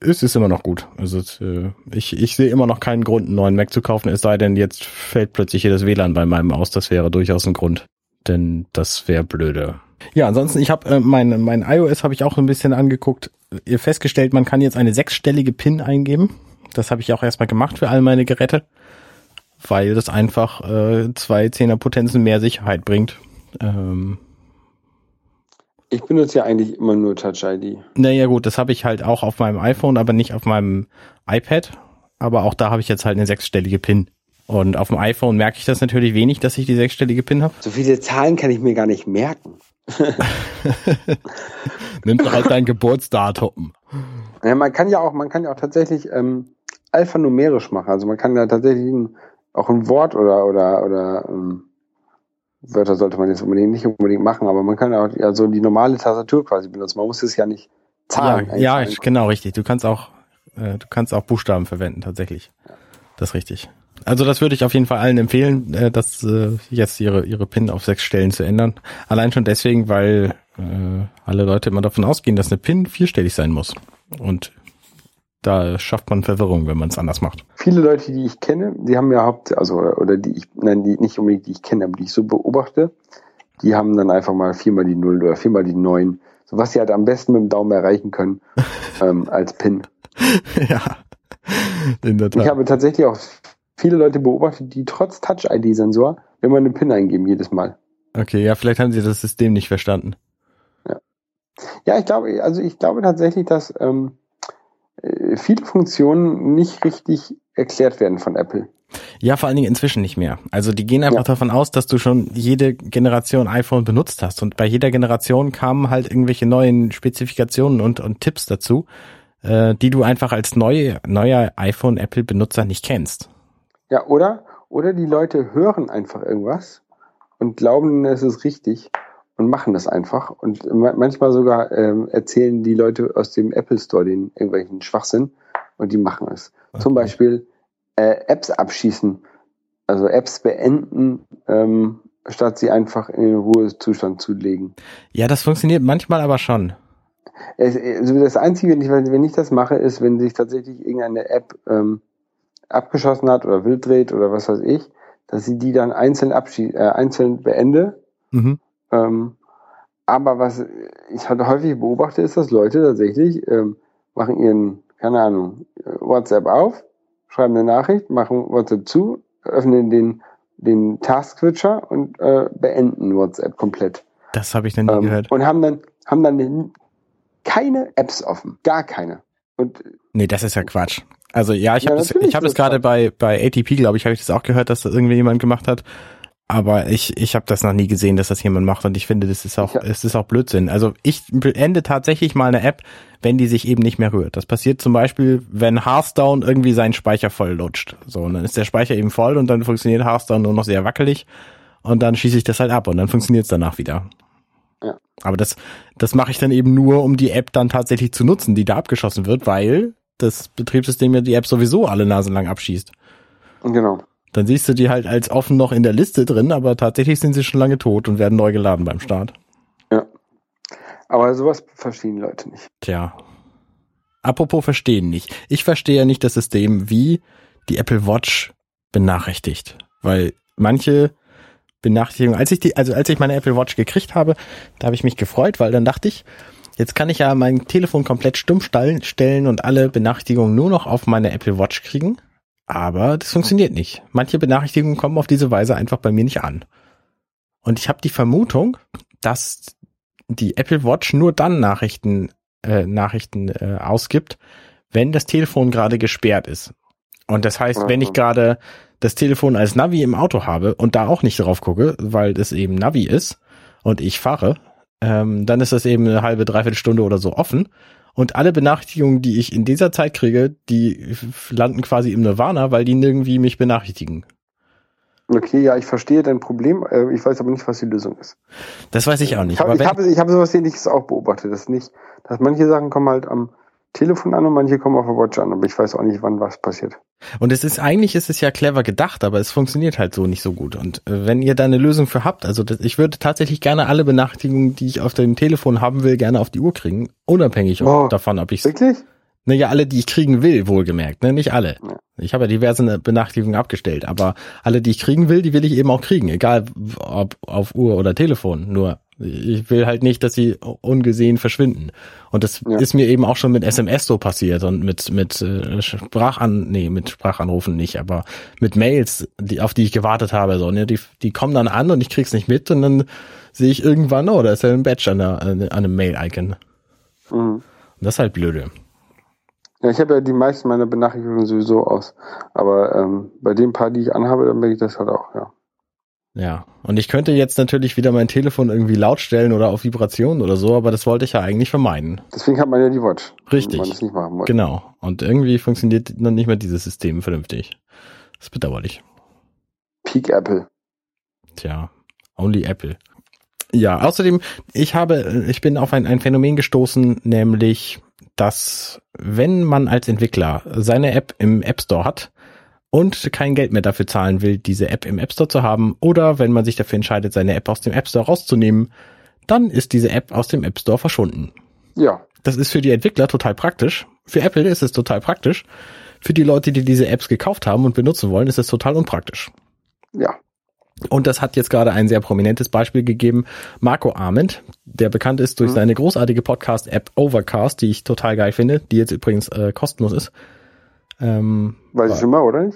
es ist immer noch gut. Also äh, ich, ich sehe immer noch keinen Grund, einen neuen Mac zu kaufen, es sei denn, jetzt fällt plötzlich hier das WLAN bei meinem aus. Das wäre durchaus ein Grund. Denn das wäre blöde. Ja, ansonsten, ich habe äh, mein, mein iOS habe ich auch ein bisschen angeguckt. Ihr festgestellt, man kann jetzt eine sechsstellige PIN eingeben. Das habe ich auch erstmal gemacht für all meine Geräte, weil das einfach äh, zwei Zehnerpotenzen mehr Sicherheit bringt. Ähm, Ich benutze ja eigentlich immer nur Touch ID. Naja gut, das habe ich halt auch auf meinem iPhone, aber nicht auf meinem iPad. Aber auch da habe ich jetzt halt eine sechsstellige PIN. Und auf dem iPhone merke ich das natürlich wenig, dass ich die sechsstellige PIN habe. So viele Zahlen kann ich mir gar nicht merken. Nimm doch halt dein Geburtsdatum. Ja, man kann ja auch, man kann ja auch tatsächlich ähm, alphanumerisch machen. Also man kann ja tatsächlich ein, auch ein Wort oder oder oder ähm, Wörter sollte man jetzt unbedingt nicht unbedingt machen, aber man kann ja auch ja so die normale Tastatur quasi benutzen. Man muss es ja nicht Zahlen. Ja, ja, genau, richtig. Du kannst auch, äh, du kannst auch Buchstaben verwenden, tatsächlich. Das ist richtig. Also das würde ich auf jeden Fall allen empfehlen, äh, dass äh, jetzt ihre ihre PIN auf sechs Stellen zu ändern. Allein schon deswegen, weil äh, alle Leute immer davon ausgehen, dass eine PIN vierstellig sein muss. Und da schafft man Verwirrung, wenn man es anders macht. Viele Leute, die ich kenne, die haben ja Haupt, also oder, die ich, nein, die nicht unbedingt die ich kenne, aber die ich so beobachte, die haben dann einfach mal viermal die Null oder viermal die Neun so was sie halt am besten mit dem Daumen erreichen können ähm, als PIN. ja, in der Tat. Ich habe tatsächlich auch viele Leute beobachtet, die trotz Touch-ID-Sensor immer eine PIN eingeben jedes Mal. Okay, ja, vielleicht haben sie das System nicht verstanden. Ja, ich glaube, also ich glaube tatsächlich, dass ähm, äh, viele Funktionen nicht richtig erklärt werden von Apple. Ja, vor allen Dingen inzwischen nicht mehr. Also die gehen einfach Ja. davon aus, dass du schon jede Generation iPhone benutzt hast. Und bei jeder Generation kamen halt irgendwelche neuen Spezifikationen und, und Tipps dazu, äh, die du einfach als neue, neuer iPhone-Apple-Benutzer nicht kennst. Ja, oder? Oder die Leute hören einfach irgendwas und glauben, es ist richtig und machen das einfach. Und ma- manchmal sogar ähm, erzählen die Leute aus dem Apple Store den irgendwelchen Schwachsinn und die machen es. Zum Okay. Beispiel äh, Apps abschießen, also Apps beenden, ähm, statt sie einfach in den Ruhezustand zu legen. Ja, das funktioniert manchmal aber schon. Es, also das Einzige, wenn ich, wenn ich das mache, ist, wenn sich tatsächlich irgendeine App ähm, abgeschossen hat oder wild dreht oder was weiß ich, dass sie die dann einzeln abschie äh, einzeln beende. Mhm. Ähm, aber was ich halt häufig beobachte, ist, dass Leute tatsächlich ähm, machen ihren, keine Ahnung, WhatsApp auf, schreiben eine Nachricht, machen WhatsApp zu, öffnen den, den Task-Switcher und äh, beenden WhatsApp komplett. Das habe ich noch nie Ähm, gehört. und haben dann, haben dann keine Apps offen. Gar keine. Und Nee, das ist ja Quatsch. Also ja, ich Ja, habe es natürlich ich hab es gerade das bei bei ATP, glaube ich, habe ich das auch gehört, dass das irgendwie jemand gemacht hat. Aber ich ich habe das noch nie gesehen, dass das jemand macht und ich finde, das ist auch Ja. es ist auch Blödsinn. Also ich beende tatsächlich mal eine App, wenn die sich eben nicht mehr rührt. Das passiert zum Beispiel, wenn Hearthstone irgendwie seinen Speicher voll lutscht. So, und dann ist der Speicher eben voll und dann funktioniert Hearthstone nur noch sehr wackelig und dann schieße ich das halt ab und dann funktioniert es danach wieder. Ja. Aber das, das mache ich dann eben nur, um die App dann tatsächlich zu nutzen, die da abgeschossen wird, weil das Betriebssystem ja die App sowieso alle Nasen lang abschießt. genau. Dann siehst du die halt als offen noch in der Liste drin, aber tatsächlich sind sie schon lange tot und werden neu geladen beim Start. Ja. Aber sowas verstehen Leute nicht. Tja. Apropos verstehen nicht. Ich verstehe ja nicht das System, wie die Apple Watch benachrichtigt. Weil manche Benachrichtigungen, als ich die, also als ich meine Apple Watch gekriegt habe, da habe ich mich gefreut, weil dann dachte ich, jetzt kann ich ja mein Telefon komplett stumm stellen und alle Benachrichtigungen nur noch auf meine Apple Watch kriegen. Aber das funktioniert nicht. Manche Benachrichtigungen kommen auf diese Weise einfach bei mir nicht an. Und ich habe die Vermutung, dass die Apple Watch nur dann Nachrichten äh, Nachrichten äh, ausgibt, wenn das Telefon gerade gesperrt ist. Und das heißt, wenn ich Mhm. gerade das Telefon als Navi im Auto habe und da auch nicht drauf gucke, weil das eben Navi ist und ich fahre, ähm, dann ist das eben eine halbe, dreiviertel Stunde oder so offen. Und alle Benachrichtigungen, die ich in dieser Zeit kriege, die landen quasi im Nirvana, weil die nirgendwie mich benachrichtigen. Okay, ja, ich verstehe dein Problem. äh, Ich weiß aber nicht, was die Lösung ist. Das weiß ich auch nicht. Ich habe ich hab, ich hab sowas ähnliches auch beobachtet. Dass nicht, dass manche Sachen kommen halt am Telefon an und manche kommen auf der Watch an. Aber ich weiß auch nicht, wann was passiert. Und es ist eigentlich ist es ja clever gedacht, aber es funktioniert halt so nicht so gut. Und äh, wenn ihr da eine Lösung für habt, also das, ich würde tatsächlich gerne alle Benachrichtigungen, die ich auf dem Telefon haben will, gerne auf die Uhr kriegen, unabhängig Oh. davon, ob ich Wirklich? Naja, alle, die ich kriegen will, wohlgemerkt, ne? Nicht alle. Ja. Ich habe ja diverse Benachrichtigungen abgestellt, aber alle, die ich kriegen will, die will ich eben auch kriegen, egal ob auf Uhr oder Telefon. Nur ich will halt nicht, dass sie ungesehen verschwinden. Und das Ja. ist mir eben auch schon mit SMS so passiert und mit mit äh, Sprachan nee, mit Sprachanrufen nicht, aber mit Mails, die auf die ich gewartet habe, so, ne, die die kommen dann an und ich krieg's nicht mit und dann sehe ich irgendwann, oh, da ist ja ein Badge an, der, an einem Mail-Icon. Mhm. Und das ist halt blöde. Ja, ich habe ja die meisten meiner Benachrichtigungen sowieso aus. Aber ähm, bei den paar, die ich anhabe, dann merke ich das halt auch, ja. Ja, und ich könnte jetzt natürlich wieder mein Telefon irgendwie laut stellen oder auf Vibration oder so, aber das wollte ich ja eigentlich vermeiden. Deswegen hat man ja die Watch. Richtig. Man das nicht machen wollte. Genau. Und irgendwie funktioniert dann nicht mehr dieses System vernünftig. Das ist bedauerlich. Peak Apple. Tja, only Apple. Ja, außerdem, ich habe, ich bin auf ein, ein Phänomen gestoßen, nämlich, dass wenn man als Entwickler seine App im App Store hat und kein Geld mehr dafür zahlen will, diese App im App Store zu haben, oder wenn man sich dafür entscheidet, seine App aus dem App Store rauszunehmen, dann ist diese App aus dem App Store verschwunden. Ja. Das ist für die Entwickler total praktisch. Für Apple ist es total praktisch. Für die Leute, die diese Apps gekauft haben und benutzen wollen, ist es total unpraktisch. Ja. Und das hat jetzt gerade ein sehr prominentes Beispiel gegeben. Marco Arment, der bekannt ist durch mhm. seine großartige Podcast-App Overcast, die ich total geil finde, die jetzt übrigens äh, kostenlos ist. Ähm, War sie schon mal, oder?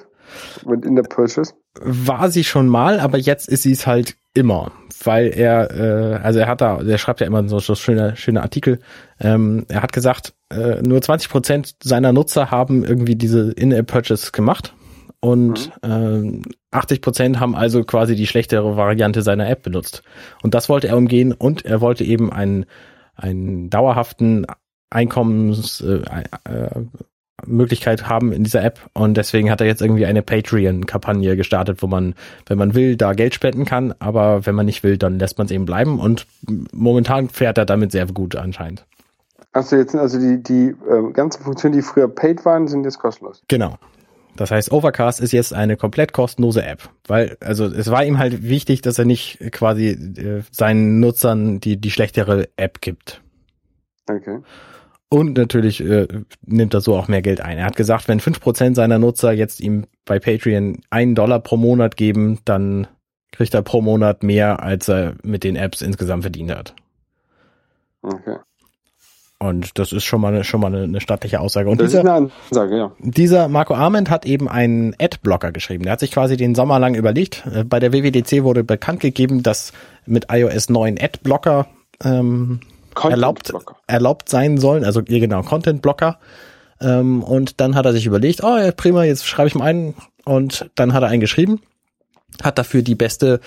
Mit in der Purchase? War sie schon mal, aber jetzt ist sie es halt immer, weil er, äh, also er hat da, der schreibt ja immer so, so schöne, schöne Artikel. Ähm, er hat gesagt, äh, nur 20 Prozent seiner Nutzer haben irgendwie diese In-App-Purchase gemacht und mhm. äh, 80 Prozent haben also quasi die schlechtere Variante seiner App benutzt. Und das wollte er umgehen und er wollte eben einen, einen dauerhaften Einkommens, äh, äh, Möglichkeit haben in dieser App und deswegen hat er jetzt irgendwie eine Patreon-Kampagne gestartet, wo man, wenn man will, da Geld spenden kann, aber wenn man nicht will, dann lässt man es eben bleiben und momentan fährt er damit sehr gut anscheinend. Achso, jetzt sind also die, die äh, ganzen Funktionen, die früher paid waren, sind jetzt kostenlos. Genau. Das heißt, Overcast ist jetzt eine komplett kostenlose App, weil also es war ihm halt wichtig, dass er nicht quasi äh, seinen Nutzern die die schlechtere App gibt. Okay. Und natürlich äh, nimmt er so auch mehr Geld ein. Er hat gesagt, wenn fünf Prozent seiner Nutzer jetzt ihm bei Patreon einen Dollar pro Monat geben, dann kriegt er pro Monat mehr, als er mit den Apps insgesamt verdient hat. Okay. Und das ist schon mal, schon mal eine, eine stattliche Aussage. Und das dieser, ist eine Ansage, ja. Dieser Marco Arment hat eben einen Adblocker geschrieben. Der hat sich quasi den Sommer lang überlegt. Äh, bei der WWDC wurde bekannt gegeben, dass mit iOS 9 Adblocker ähm, erlaubt, erlaubt sein sollen. Also genau, Content-Blocker. Ähm, und dann hat er sich überlegt, oh ja, prima, jetzt schreibe ich mal einen. Und dann hat er einen geschrieben, hat dafür die beste,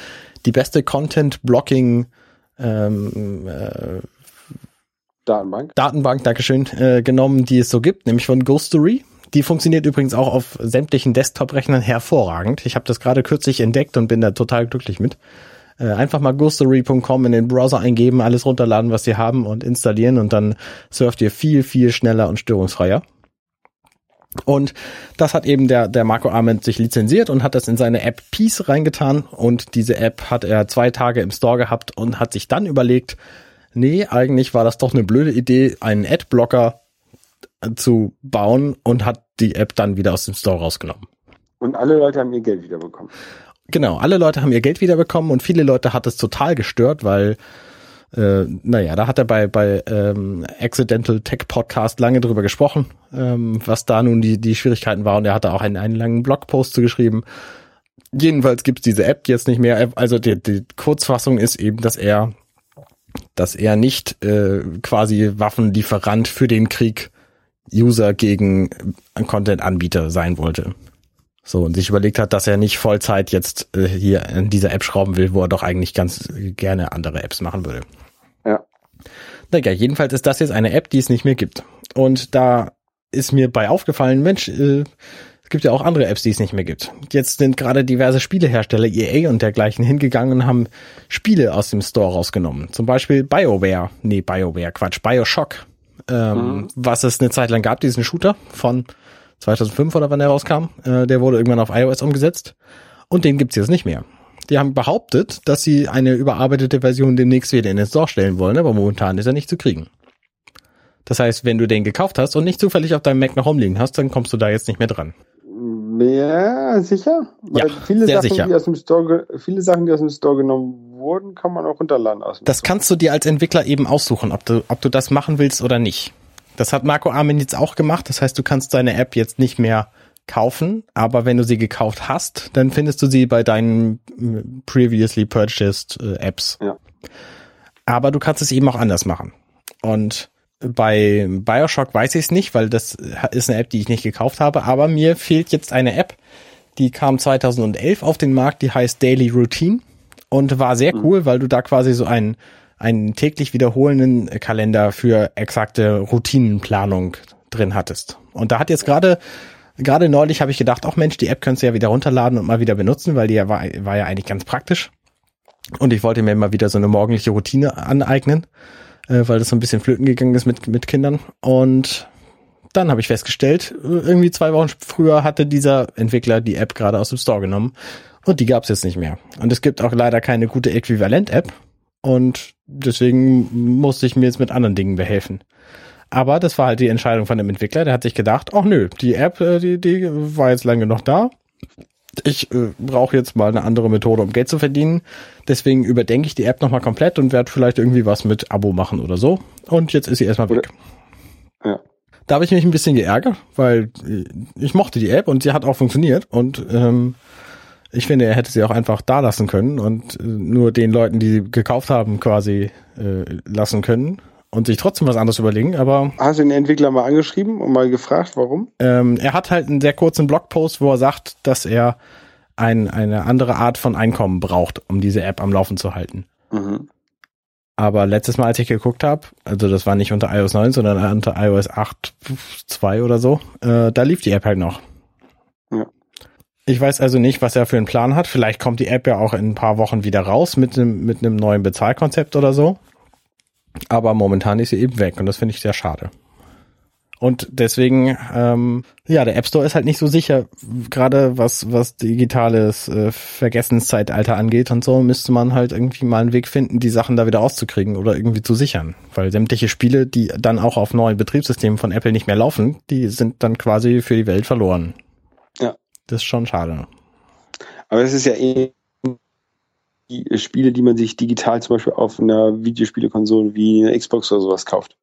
die beste Content-Blocking ähm, äh, Datenbank. Datenbank, Dankeschön, äh, genommen, die es so gibt, nämlich von Ghostory. Die funktioniert übrigens auch auf sämtlichen Desktop-Rechnern hervorragend. Ich habe das gerade kürzlich entdeckt und bin da total glücklich mit. Äh, einfach mal ghostory.com in den Browser eingeben, alles runterladen, was ihr haben und installieren und dann surft ihr viel, viel schneller und störungsfreier. Und das hat eben der, der Marco Arment sich lizenziert und hat das in seine App Peace reingetan. Und diese App hat er zwei Tage im Store gehabt und hat sich dann überlegt, nee, eigentlich war das doch eine blöde Idee, einen Adblocker zu bauen und hat die App dann wieder aus dem Store rausgenommen. Und alle Leute haben ihr Geld wiederbekommen. Genau, alle Leute haben ihr Geld wiederbekommen und viele Leute hat es total gestört, weil äh, naja, da hat er bei, bei ähm, Accidental Tech Podcast lange drüber gesprochen, ähm, was da nun die, die Schwierigkeiten waren. Und er hatte auch einen, einen langen Blogpost zu geschrieben. Jedenfalls gibt's diese App jetzt nicht mehr. Also die, die Kurzfassung ist eben, dass er dass er nicht äh, quasi Waffenlieferant für den Krieg User gegen Content-Anbieter sein wollte. So, und sich überlegt hat, dass er nicht Vollzeit jetzt äh, hier in dieser App schrauben will, wo er doch eigentlich ganz gerne andere Apps machen würde. Ja. Naja, jedenfalls ist das jetzt eine App, die es nicht mehr gibt. Und da ist mir bei aufgefallen, Mensch, äh, es gibt ja auch andere Apps, die es nicht mehr gibt. Jetzt sind gerade diverse Spielehersteller, EA und dergleichen, hingegangen und haben Spiele aus dem Store rausgenommen. Zum Beispiel BioWare, nee, BioWare, Quatsch, Bioshock, ähm, mhm. was es eine Zeit lang gab, diesen Shooter von 2005 oder wann der rauskam. Äh, der wurde irgendwann auf iOS umgesetzt und den gibt's jetzt nicht mehr. Die haben behauptet, dass sie eine überarbeitete Version demnächst wieder in den Store stellen wollen, aber momentan ist er nicht zu kriegen. Das heißt, wenn du den gekauft hast und nicht zufällig auf deinem Mac noch rumliegen hast, dann kommst du da jetzt nicht mehr dran. Mehr sicher? Weil ja, viele sehr Sachen, sicher. Die aus dem Store, viele Sachen, die aus dem Store genommen wurden, kann man auch runterladen aus Das Store. kannst du dir als Entwickler eben aussuchen, ob du, ob du das machen willst oder nicht. Das hat Marco Armin jetzt auch gemacht. Das heißt, du kannst deine App jetzt nicht mehr kaufen, aber wenn du sie gekauft hast, dann findest du sie bei deinen äh, previously purchased äh, Apps. Ja. Aber du kannst es eben auch anders machen. Und bei Bioshock weiß ich es nicht, weil das ist eine App, die ich nicht gekauft habe, aber mir fehlt jetzt eine App, die kam 2011 auf den Markt, die heißt Daily Routine und war sehr mhm. cool, weil du da quasi so einen, einen täglich wiederholenden Kalender für exakte Routinenplanung drin hattest. Und da hat jetzt gerade gerade neulich habe ich gedacht, ach Mensch, die App könntest du ja wieder runterladen und mal wieder benutzen, weil die ja war, war ja eigentlich ganz praktisch. Und ich wollte mir mal wieder so eine morgendliche Routine aneignen äh, weil das so ein bisschen flöten gegangen ist mit, mit Kindern. Und dann habe ich festgestellt, irgendwie zwei Wochen früher hatte dieser Entwickler die App gerade aus dem Store genommen und die gab es jetzt nicht mehr. Und es gibt auch leider keine gute Äquivalent-App und deswegen musste ich mir jetzt mit anderen Dingen behelfen. Aber das war halt die Entscheidung von dem Entwickler. Der hat sich gedacht, ach nö, die App, äh, die, die war jetzt lange noch da. ich äh, brauche jetzt mal eine andere Methode, um Geld zu verdienen. Deswegen überdenke ich die App nochmal komplett und werde vielleicht irgendwie was mit Abo machen oder so. Und jetzt ist sie erstmal weg. Ja. Da habe ich mich ein bisschen geärgert, weil äh, ich mochte die App und sie hat auch funktioniert. Und ähm, ich finde, er hätte sie auch einfach da lassen können und äh, nur den Leuten, die sie gekauft haben, quasi äh, lassen können und sich trotzdem was anderes überlegen. Aber Hast du den Entwickler mal angeschrieben und mal gefragt, warum? ähm, er hat halt einen sehr kurzen Blogpost, wo er sagt, dass er ein, eine andere Art von Einkommen braucht, um diese App am Laufen zu halten. Mhm. Aber letztes Mal, als ich geguckt habe, also das war nicht unter iOS 9, sondern unter iOS 8.2 oder so, äh, da lief die App halt noch. Ich weiß also nicht, was er für einen Plan hat. Vielleicht kommt die App ja auch in ein paar Wochen wieder raus mit einem mit einem neuen Bezahlkonzept oder so. Aber momentan ist sie eben weg und das finde ich sehr schade. Und deswegen, ähm, ja, der App Store ist halt nicht so sicher, gerade was, was digitales äh, Vergessenszeitalter angeht und so, müsste man halt irgendwie mal einen Weg finden, die Sachen da wieder rauszukriegen oder irgendwie zu sichern. Weil sämtliche Spiele, die dann auch auf neuen Betriebssystemen von Apple nicht mehr laufen, die sind dann quasi für die Welt verloren. Das ist schon schade. Aber es ist ja eh die Spiele, die man sich digital zum Beispiel auf einer Videospielekonsole wie eine Xbox oder sowas kauft.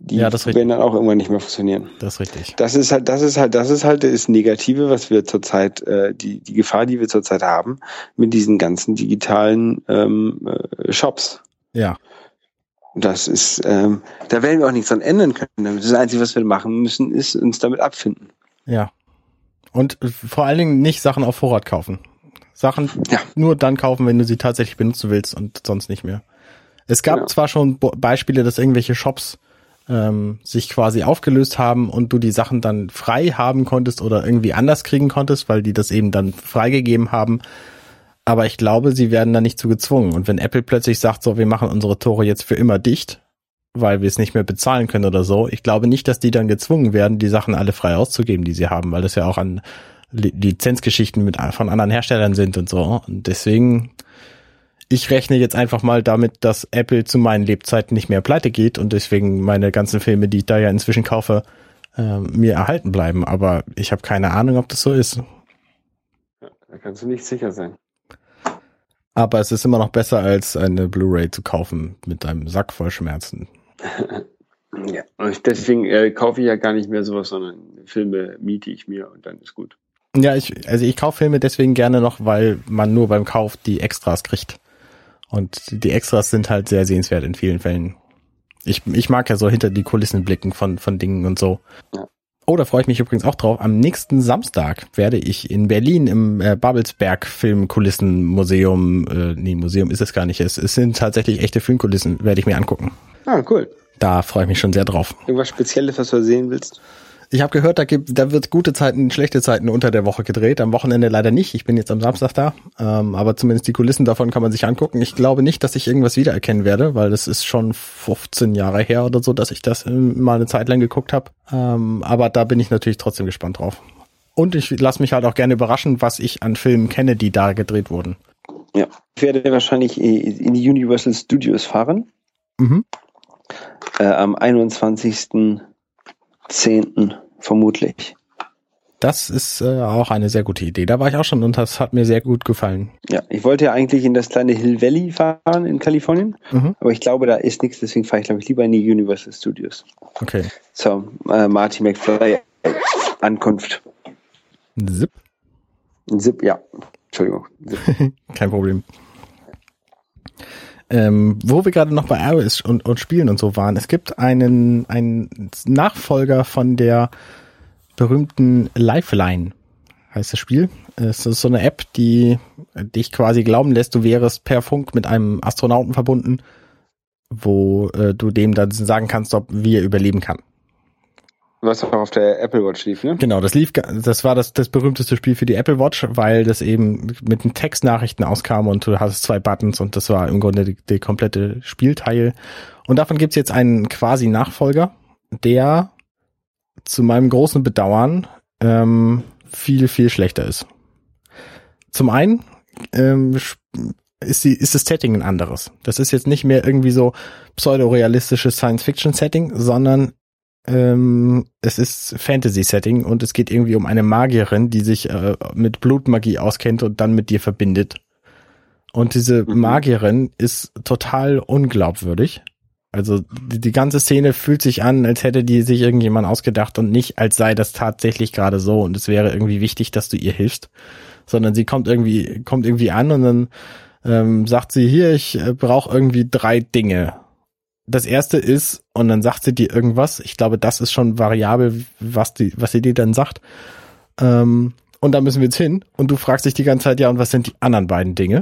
Die Ja, das ist richtig. werden dann auch irgendwann nicht mehr funktionieren. Das ist richtig. Das ist halt, das ist halt, das ist halt das Negative, was wir zurzeit, äh, die, die Gefahr, die wir zurzeit haben, mit diesen ganzen digitalen ähm, äh, Shops. Ja. Das ist, ähm, da werden wir auch nichts dran ändern können. Das Einzige, was wir machen müssen, ist uns damit abfinden. Ja. Und vor allen Dingen nicht Sachen auf Vorrat kaufen. Sachen Ja. nur dann kaufen, wenn du sie tatsächlich benutzen willst und sonst nicht mehr. Es gab Genau. zwar schon Beispiele, dass irgendwelche Shops ähm, sich quasi aufgelöst haben und du die Sachen dann frei haben konntest oder irgendwie anders kriegen konntest, weil die das eben dann freigegeben haben. Aber ich glaube, sie werden da nicht zu gezwungen. Und wenn Apple plötzlich sagt, so, wir machen unsere Tore jetzt für immer dicht, weil wir es nicht mehr bezahlen können oder so, ich glaube nicht, dass die dann gezwungen werden, die Sachen alle frei auszugeben, die sie haben, weil das ja auch an Li- Lizenzgeschichten mit von anderen Herstellern sind und so. Und deswegen, ich rechne jetzt einfach mal damit, dass Apple zu meinen Lebzeiten nicht mehr pleite geht und deswegen meine ganzen Filme, die ich da ja inzwischen kaufe, äh, mir erhalten bleiben. Aber ich habe keine Ahnung, ob das so ist. Da kannst du nicht sicher sein. Aber es ist immer noch besser, als eine Blu-ray zu kaufen mit einem Sack voll Schmerzen. Ja. Und deswegen äh, kaufe ich ja gar nicht mehr sowas, sondern Filme miete ich mir und dann ist gut. Ja, ich, also ich kaufe Filme deswegen gerne noch, weil man nur beim Kauf die Extras kriegt. Und die Extras sind halt sehr sehenswert in vielen Fällen. Ich, ich mag ja so hinter die Kulissen blicken von, von Dingen und so. Ja. Oh, da freue ich mich übrigens auch drauf. Am nächsten Samstag werde ich in Berlin im äh, Babelsberg Filmkulissenmuseum, äh, nee, Museum ist es gar nicht, es, es sind tatsächlich echte Filmkulissen, werde ich mir angucken. Ah, cool. Da freue ich mich schon sehr drauf. Irgendwas Spezielles, was du sehen willst? Ich habe gehört, da gibt, da wird gute Zeiten, schlechte Zeiten unter der Woche gedreht. Am Wochenende leider nicht. Ich bin jetzt am Samstag da, ähm, aber zumindest die Kulissen davon kann man sich angucken. Ich glaube nicht, dass ich irgendwas wiedererkennen werde, weil das ist schon 15 Jahre her oder so, dass ich das ähm, mal eine Zeit lang geguckt habe. Ähm, aber da bin ich natürlich trotzdem gespannt drauf. Und ich lasse mich halt auch gerne überraschen, was ich an Filmen kenne, die da gedreht wurden. Ja. Ich werde wahrscheinlich äh, in die Universal Studios fahren. Mhm. Äh, am 21.10. vermutlich. Das ist äh, auch eine sehr gute Idee. Da war ich auch schon und das hat mir sehr gut gefallen. Ja, ich wollte ja eigentlich in das kleine Hill Valley fahren in Kalifornien, Mhm. aber ich glaube, da ist nichts, deswegen fahre ich, glaube ich, lieber in die Universal Studios. Okay. So, äh, Marty McFly, Ankunft. Zip. Zip, ja. Entschuldigung. Zip. Kein Problem. Ähm, wo wir gerade noch bei iOS und, und Spielen und so waren, es gibt einen, einen Nachfolger von der berühmten Lifeline, heißt das Spiel. Es ist so eine App, die dich quasi glauben lässt, du wärest per Funk mit einem Astronauten verbunden, wo äh, du dem dann sagen kannst, ob wie er überleben kann. Was auch auf der Apple Watch lief, ne? Genau, das lief, das war das, das berühmteste Spiel für die Apple Watch, weil das eben mit den Textnachrichten auskam und du hattest zwei Buttons und das war im Grunde die komplette Spielteil. Und davon gibt's jetzt einen quasi Nachfolger, der zu meinem großen Bedauern ähm, viel, viel schlechter ist. Zum einen ähm, ist, die, ist das Setting ein anderes. Das ist jetzt nicht mehr irgendwie so pseudo-realistisches Science-Fiction-Setting, sondern ähm, es ist Fantasy-Setting und es geht irgendwie um eine Magierin, die sich äh, mit Blutmagie auskennt und dann mit dir verbindet. Und diese Mhm. Magierin ist total unglaubwürdig. Also die, die ganze Szene fühlt sich an, als hätte die sich irgendjemand ausgedacht und nicht, als sei das tatsächlich gerade so und es wäre irgendwie wichtig, dass du ihr hilfst, sondern sie kommt irgendwie kommt irgendwie an und dann ähm, sagt sie hier, ich äh, brauche irgendwie drei Dinge. Das erste ist und dann sagt sie dir irgendwas. Ich glaube, das ist schon variabel, was die was sie dir dann sagt. Ähm, und da müssen wir jetzt hin und du fragst dich die ganze Zeit ja und was sind die anderen beiden Dinge?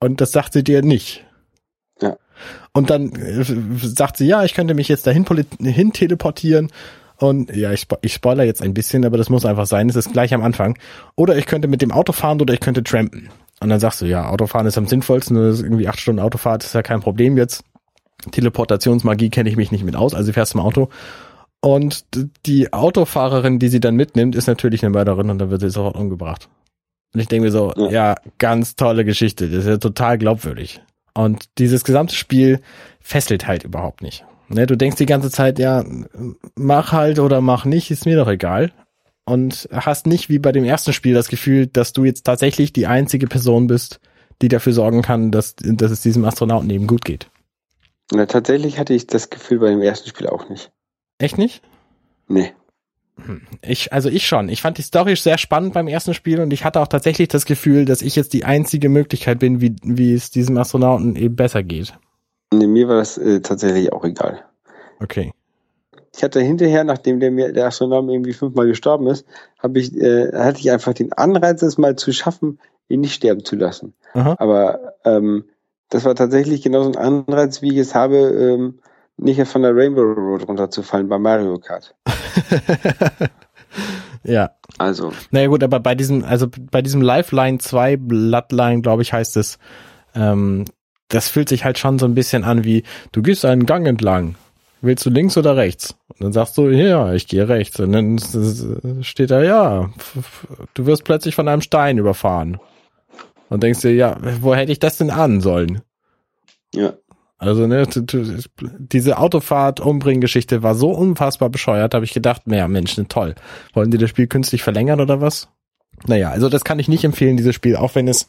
Und das sagt sie dir nicht. Ja. Und dann äh, sagt sie, ja, ich könnte mich jetzt dahin hin teleportieren. Und ja, ich, ich spoiler jetzt ein bisschen, aber das muss einfach sein. Es ist gleich am Anfang. Oder ich könnte mit dem Auto fahren oder ich könnte trampen. Und dann sagst du, ja, Autofahren ist am sinnvollsten. Das ist irgendwie acht Stunden Autofahrt, ist ja kein Problem jetzt. Teleportationsmagie kenne ich mich nicht mit aus, also fährst du im Auto. Und die Autofahrerin, die sie dann mitnimmt, ist natürlich eine Mörderin und dann wird sie sofort umgebracht. Und ich denke mir so, Ja. ja, ganz tolle Geschichte. Das ist ja total glaubwürdig. Und dieses gesamte Spiel fesselt halt überhaupt nicht. Ne, du denkst die ganze Zeit, ja, mach halt oder mach nicht, ist mir doch egal. Und hast nicht wie bei dem ersten Spiel das Gefühl, dass du jetzt tatsächlich die einzige Person bist, die dafür sorgen kann, dass, dass es diesem Astronauten eben gut geht. Na, tatsächlich hatte ich das Gefühl bei dem ersten Spiel auch nicht. Echt nicht? Nee. Ich, also ich schon. Ich fand die Story sehr spannend beim ersten Spiel und ich hatte auch tatsächlich das Gefühl, dass ich jetzt die einzige Möglichkeit bin, wie, wie es diesem Astronauten eben besser geht. nee mir war das äh, tatsächlich auch egal. Okay. Ich hatte hinterher, nachdem der, der Astronaut irgendwie fünfmal gestorben ist, habe ich, äh, hatte ich einfach den Anreiz, es mal zu schaffen, ihn nicht sterben zu lassen. Aha. Aber ähm, das war tatsächlich genauso ein Anreiz, wie ich es habe, ähm, nicht von der Rainbow Road runterzufallen bei Mario Kart. ja. Also, Naja gut, aber bei diesem, also bei diesem Lifeline 2 Bloodline, glaube ich, heißt es, ähm, das fühlt sich halt schon so ein bisschen an wie, du gehst einen Gang entlang. Willst du links oder rechts? Und dann sagst du, ja, ich gehe rechts. Und dann steht da, ja, du wirst plötzlich von einem Stein überfahren. Und denkst dir, ja, wo hätte ich das denn ahnen sollen? ja. Also, ne, diese Autofahrt-Umbringen-Geschichte war so unfassbar bescheuert, habe ich gedacht, naja, Mensch, ne, toll. Wollen die das Spiel künstlich verlängern oder was? Naja, also das kann ich nicht empfehlen, dieses Spiel, auch wenn es,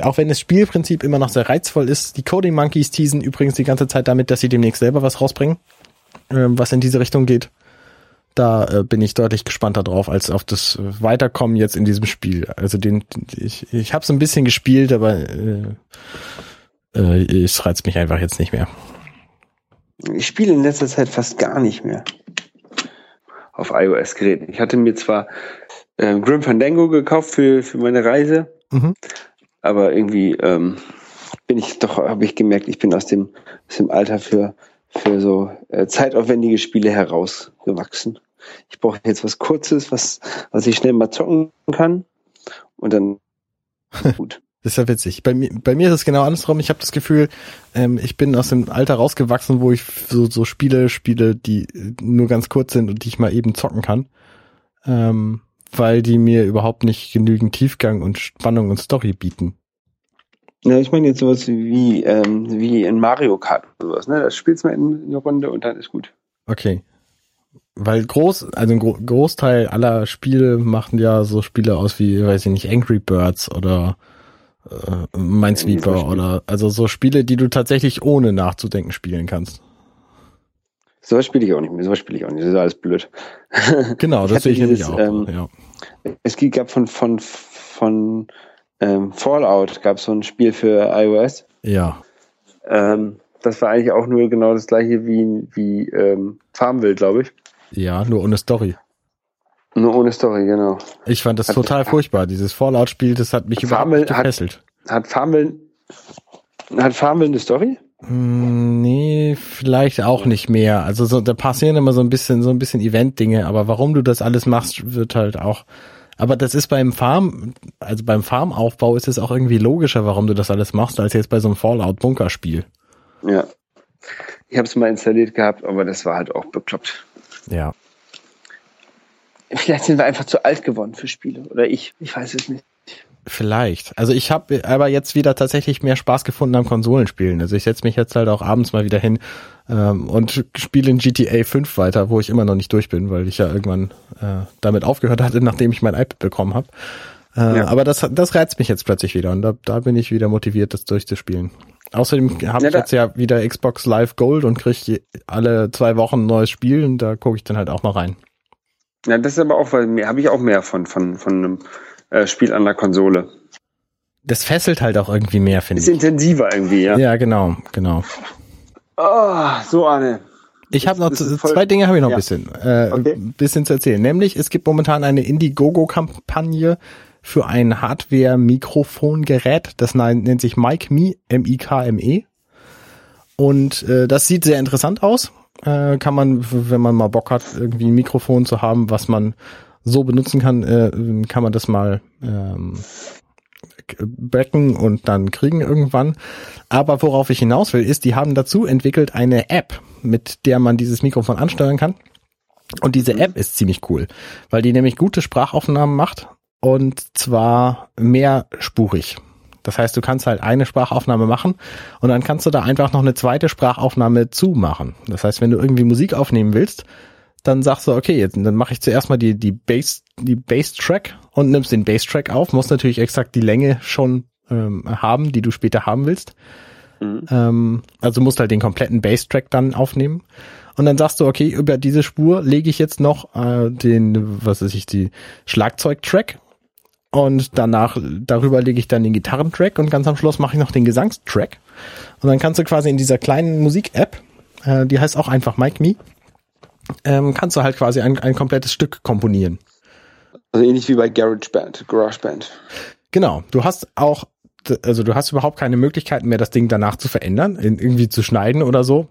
auch wenn das Spielprinzip immer noch sehr reizvoll ist. Die Coding Monkeys teasen übrigens die ganze Zeit damit, dass sie demnächst selber was rausbringen, ähm, was in diese Richtung geht. Da äh, bin ich deutlich gespannter drauf, als auf das Weiterkommen jetzt in diesem Spiel. Also den, ich, ich habe es ein bisschen gespielt, aber äh, äh, es reizt mich einfach jetzt nicht mehr. Ich spiele in letzter Zeit fast gar nicht mehr auf iOS-Geräten. Ich hatte mir zwar äh, Grim Fandango gekauft für, für meine Reise, Mhm. aber irgendwie ähm, bin ich doch, habe ich gemerkt, ich bin aus dem, aus dem Alter für, für so äh, zeitaufwendige Spiele herausgewachsen. Ich brauche jetzt was Kurzes, was, was ich schnell mal zocken kann und dann gut. Das ist ja witzig. Bei mir, bei mir ist es genau andersrum. Ich habe das Gefühl, ähm, ich bin aus dem Alter rausgewachsen, wo ich so, so Spiele spiele, die äh, nur ganz kurz sind und die ich mal eben zocken kann. Ähm, weil die mir überhaupt nicht genügend Tiefgang und Spannung und Story bieten. Ja, ich meine jetzt sowas wie, ähm, wie in Mario Kart oder sowas, ne? Das spielst du mal in eine Runde und dann ist gut. Okay. Weil groß, also ein Gro Großteil aller Spiele machen ja so Spiele aus wie, weiß ich nicht, Angry Birds oder äh, Minesweeper oder also so Spiele, die du tatsächlich ohne nachzudenken spielen kannst. Sowas spiele ich auch nicht mehr, sowas spiele ich auch nicht, das ist alles blöd. Genau, das sehe ich nämlich auch. ähm, ja. Es gab von, von, von ähm, Fallout gab es so ein Spiel für iOS. ja. Ähm, das war eigentlich auch nur genau das gleiche wie, wie ähm, Farmville, glaube ich. Ja, nur ohne Story. Nur ohne Story, genau. Ich fand das Hat- total furchtbar. Dieses Fallout-Spiel, das hat mich überhaupt Farmville nicht hat- gefesselt. Hat Farmville, hat Farmville eine Story? Hm, nee, vielleicht auch nicht mehr. Also so, da passieren immer so ein bisschen, so ein bisschen Event-Dinge, aber warum du das alles machst, wird halt auch. Aber das ist beim Farm, also beim Farmaufbau ist es auch irgendwie logischer, warum du das alles machst, als jetzt bei so einem Fallout-Bunkerspiel. Ja. Ich habe es mal installiert gehabt, aber das war halt auch bekloppt. Ja. Vielleicht sind wir einfach zu alt geworden für Spiele. Oder ich. Ich weiß es nicht. Vielleicht. Also ich habe aber jetzt wieder tatsächlich mehr Spaß gefunden am Konsolenspielen. Also ich setze mich jetzt halt auch abends mal wieder hin ähm, und spiele in GTA 5 weiter, wo ich immer noch nicht durch bin, weil ich ja irgendwann äh, damit aufgehört hatte, nachdem ich mein iPad bekommen habe. Äh, Ja. Aber das, das reizt mich jetzt plötzlich wieder und da, da bin ich wieder motiviert, das durchzuspielen. Außerdem habe ich jetzt ja wieder Xbox Live Gold und kriege alle zwei Wochen ein neues Spiel und da gucke ich dann halt auch mal rein. Ja, das ist aber auch, weil mehr habe ich auch mehr von, von, von einem äh, Spiel an der Konsole. Das fesselt halt auch irgendwie mehr, finde Ist ich. intensiver irgendwie, ja. Ja, genau, genau. Oh, so Anne. Ich habe noch ist zwei Dinge habe ich noch ein Ja. bisschen, äh, Okay. ein bisschen zu erzählen. Nämlich es gibt momentan eine Indiegogo-Kampagne für ein Hardware-Mikrofongerät. Das nennt sich MicMe, M-I-K-M-E. Und äh, das sieht sehr interessant aus. Äh, kann man, wenn man mal Bock hat, irgendwie ein Mikrofon zu haben, was man so benutzen kann, äh, kann man das mal ähm, backen und dann kriegen irgendwann. Aber worauf ich hinaus will, ist, die haben dazu entwickelt eine App, mit der man dieses Mikrofon ansteuern kann. Und diese App ist ziemlich cool, weil die nämlich gute Sprachaufnahmen macht und zwar mehrspurig. Das heißt, du kannst halt eine Sprachaufnahme machen und dann kannst du da einfach noch eine zweite Sprachaufnahme zumachen. Das heißt, wenn du irgendwie Musik aufnehmen willst, dann sagst du, okay, jetzt, dann mache ich zuerst mal die, die Bass, die Bass-Track und nimmst den Bass-Track auf, musst natürlich exakt die Länge schon ähm, haben, die du später haben willst. Mhm. Ähm, also musst halt den kompletten Bass-Track dann aufnehmen. Und dann sagst du, okay, über diese Spur lege ich jetzt noch äh, den, was weiß ich, die Schlagzeug-Track und danach, darüber lege ich dann den Gitarrentrack und ganz am Schluss mache ich noch den Gesangstrack. Und dann kannst du quasi in dieser kleinen Musik-App, äh, die heißt auch einfach Mike Me, ähm, kannst du halt quasi ein, ein komplettes Stück komponieren. Also ähnlich wie bei GarageBand, GarageBand. Genau, du hast auch, also du hast überhaupt keine Möglichkeiten mehr, das Ding danach zu verändern, irgendwie zu schneiden oder so.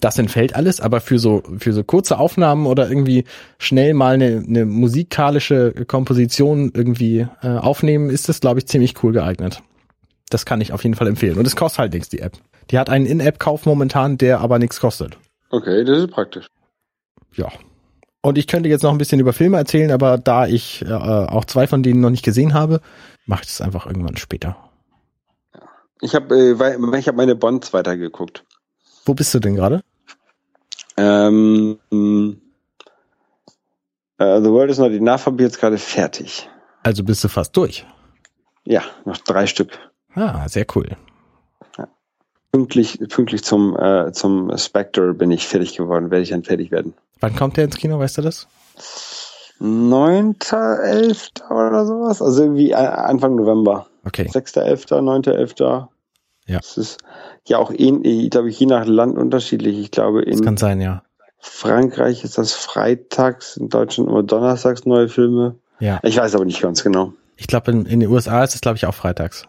Das entfällt alles, aber für so, für so kurze Aufnahmen oder irgendwie schnell mal eine, eine musikalische Komposition irgendwie äh, aufnehmen, ist das, glaube ich, ziemlich cool geeignet. Das kann ich auf jeden Fall empfehlen. Und es kostet halt nichts, die App. Die hat einen In-App-Kauf momentan, der aber nichts kostet. Okay, das ist praktisch. Ja. Und ich könnte jetzt noch ein bisschen über Filme erzählen, aber da ich äh, auch zwei von denen noch nicht gesehen habe, mache ich das einfach irgendwann später. Ich habe äh, ich hab meine Bonds weitergeguckt. Wo bist du denn gerade? Ähm, äh, The World is Not Enough habe ich jetzt gerade fertig. Also bist du fast durch. Ja, noch drei Stück. Ah, sehr cool. Pünktlich, pünktlich zum, äh, zum Spectre bin ich fertig geworden, werde ich dann fertig werden. Wann kommt der ins Kino, weißt du das? 9.11. oder sowas? Also irgendwie a- Anfang November. Okay. 6.11., 9.11. Ja. Das ist ja auch, ähnlich, glaube ich, je nach Land unterschiedlich. Ich glaube, Das in kann sein, ja. Frankreich ist das freitags, in Deutschland immer donnerstags neue Filme. Ja. Ich weiß aber nicht ganz genau. Ich glaube, in, in den USA ist es, glaube ich, auch freitags.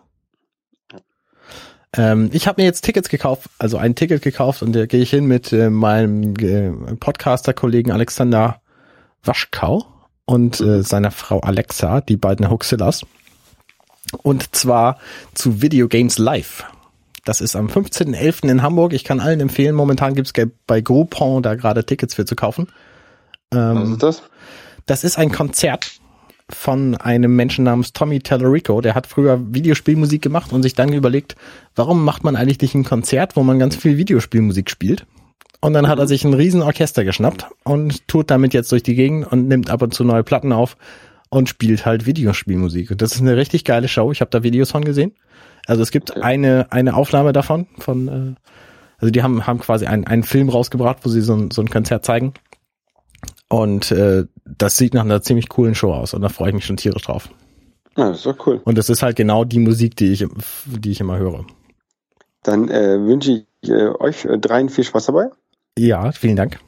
Ähm, ich habe mir jetzt Tickets gekauft, also ein Ticket gekauft und da gehe ich hin mit äh, meinem äh, Podcaster-Kollegen Alexander Waschkau und äh, seiner Frau Alexa, die beiden Hoaxillas. Und zwar zu Video Games Live. Das ist am 15.11. in Hamburg. Ich kann allen empfehlen, momentan gibt's ge- bei Groupon da gerade Tickets für zu kaufen. Ähm, Was ist das? das ist ein Konzert von einem Menschen namens Tommy Tallarico. Der hat früher Videospielmusik gemacht und sich dann überlegt, warum macht man eigentlich nicht ein Konzert, wo man ganz viel Videospielmusik spielt? Und dann hat er sich ein riesen Orchester geschnappt und tut damit jetzt durch die Gegend und nimmt ab und zu neue Platten auf und spielt halt Videospielmusik. Und das ist eine richtig geile Show. Ich habe da Videos von gesehen. Also es gibt eine, eine Aufnahme davon, von, äh, also die haben, haben quasi einen, einen Film rausgebracht, wo sie so ein, so ein Konzert zeigen. Und äh, das sieht nach einer ziemlich coolen Show aus und da freue ich mich schon tierisch drauf. Ja, das ist doch cool. Und das ist halt genau die Musik, die ich, die ich immer höre. Dann äh, wünsche ich äh, euch dreien viel Spaß dabei. Ja, vielen Dank.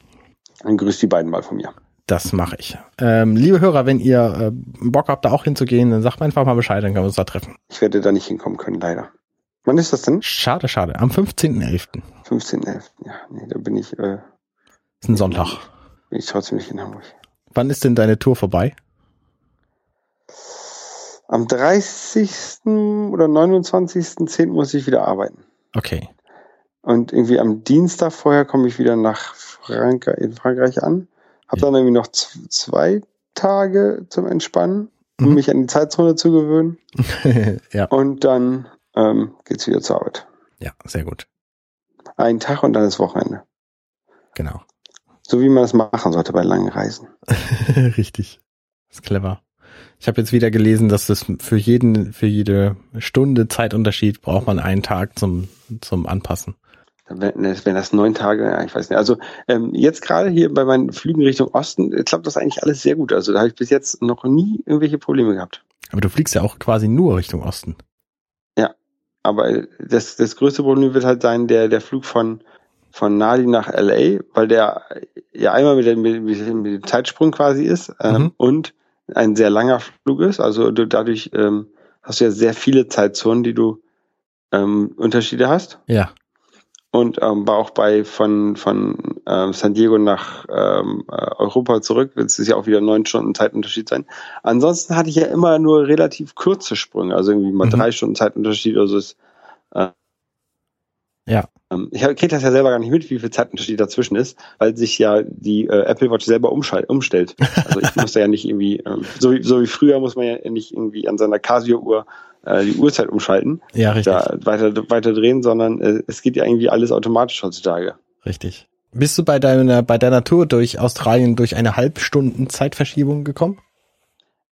Und grüßt die beiden mal von mir. Das mache ich. Ähm, liebe Hörer, wenn ihr äh, Bock habt, da auch hinzugehen, dann sagt mir einfach mal Bescheid, dann können wir uns da treffen. Ich werde da nicht hinkommen können, leider. Wann ist das denn? Schade, schade. Am 15.11. 15.11. Ja, nee, da bin ich, äh, Ist ein Sonntag. bin ich trotzdem nicht in Hamburg. Wann ist denn deine Tour vorbei? Am 30. oder 29.10. muss ich wieder arbeiten. Okay. Und irgendwie am Dienstag vorher komme ich wieder nach Frankreich, in Frankreich an. Hab Ja. dann irgendwie noch zwei Tage zum Entspannen. um Mhm. mich an die Zeitzone zu gewöhnen. ja, Und dann ähm, geht's wieder zur Arbeit. ja, sehr gut. Ein Tag und dann ist Wochenende. Genau. So wie man es machen sollte bei langen Reisen. Richtig. ist clever. Ich habe jetzt wieder gelesen, dass es für jeden, für jede Stunde Zeitunterschied braucht man einen Tag zum, zum Anpassen. Wenn, wenn das neun Tage, ja, ich weiß nicht. Also ähm, jetzt gerade hier bei meinen Flügen Richtung Osten äh, klappt das eigentlich alles sehr gut. Also da habe ich bis jetzt noch nie irgendwelche Probleme gehabt. Aber du fliegst ja auch quasi nur Richtung Osten. Aber das, das größte Problem wird halt sein, der, der Flug von, von Nali nach LA, weil der ja einmal mit, der, mit, mit dem Zeitsprung quasi ist ähm, Mhm. und ein sehr langer Flug ist. Also du, dadurch ähm, hast du ja sehr viele Zeitzonen, die du ähm, Unterschiede hast. Ja. Und ähm, war auch bei von, von ähm, San Diego nach ähm, äh, Europa zurück, wird es ja auch wieder neun Stunden Zeitunterschied sein. Ansonsten hatte ich ja immer nur relativ kurze Sprünge, also irgendwie mal Mhm. drei Stunden Zeitunterschied oder so ist. Äh, Ja. ähm, ich kriege das ja selber gar nicht mit, wie viel Zeitunterschied dazwischen ist, weil sich ja die äh, Apple Watch selber umstellt. Also ich muss da ja nicht irgendwie, ähm, so, wie, so wie früher muss man ja nicht irgendwie an seiner Casio-Uhr äh, die Uhrzeit umschalten Ja, richtig. da weiter, weiter drehen, sondern äh, es geht ja irgendwie alles automatisch heutzutage. Richtig. Bist du bei deiner, bei deiner Tour durch Australien durch eine Halbstunden Zeitverschiebung gekommen?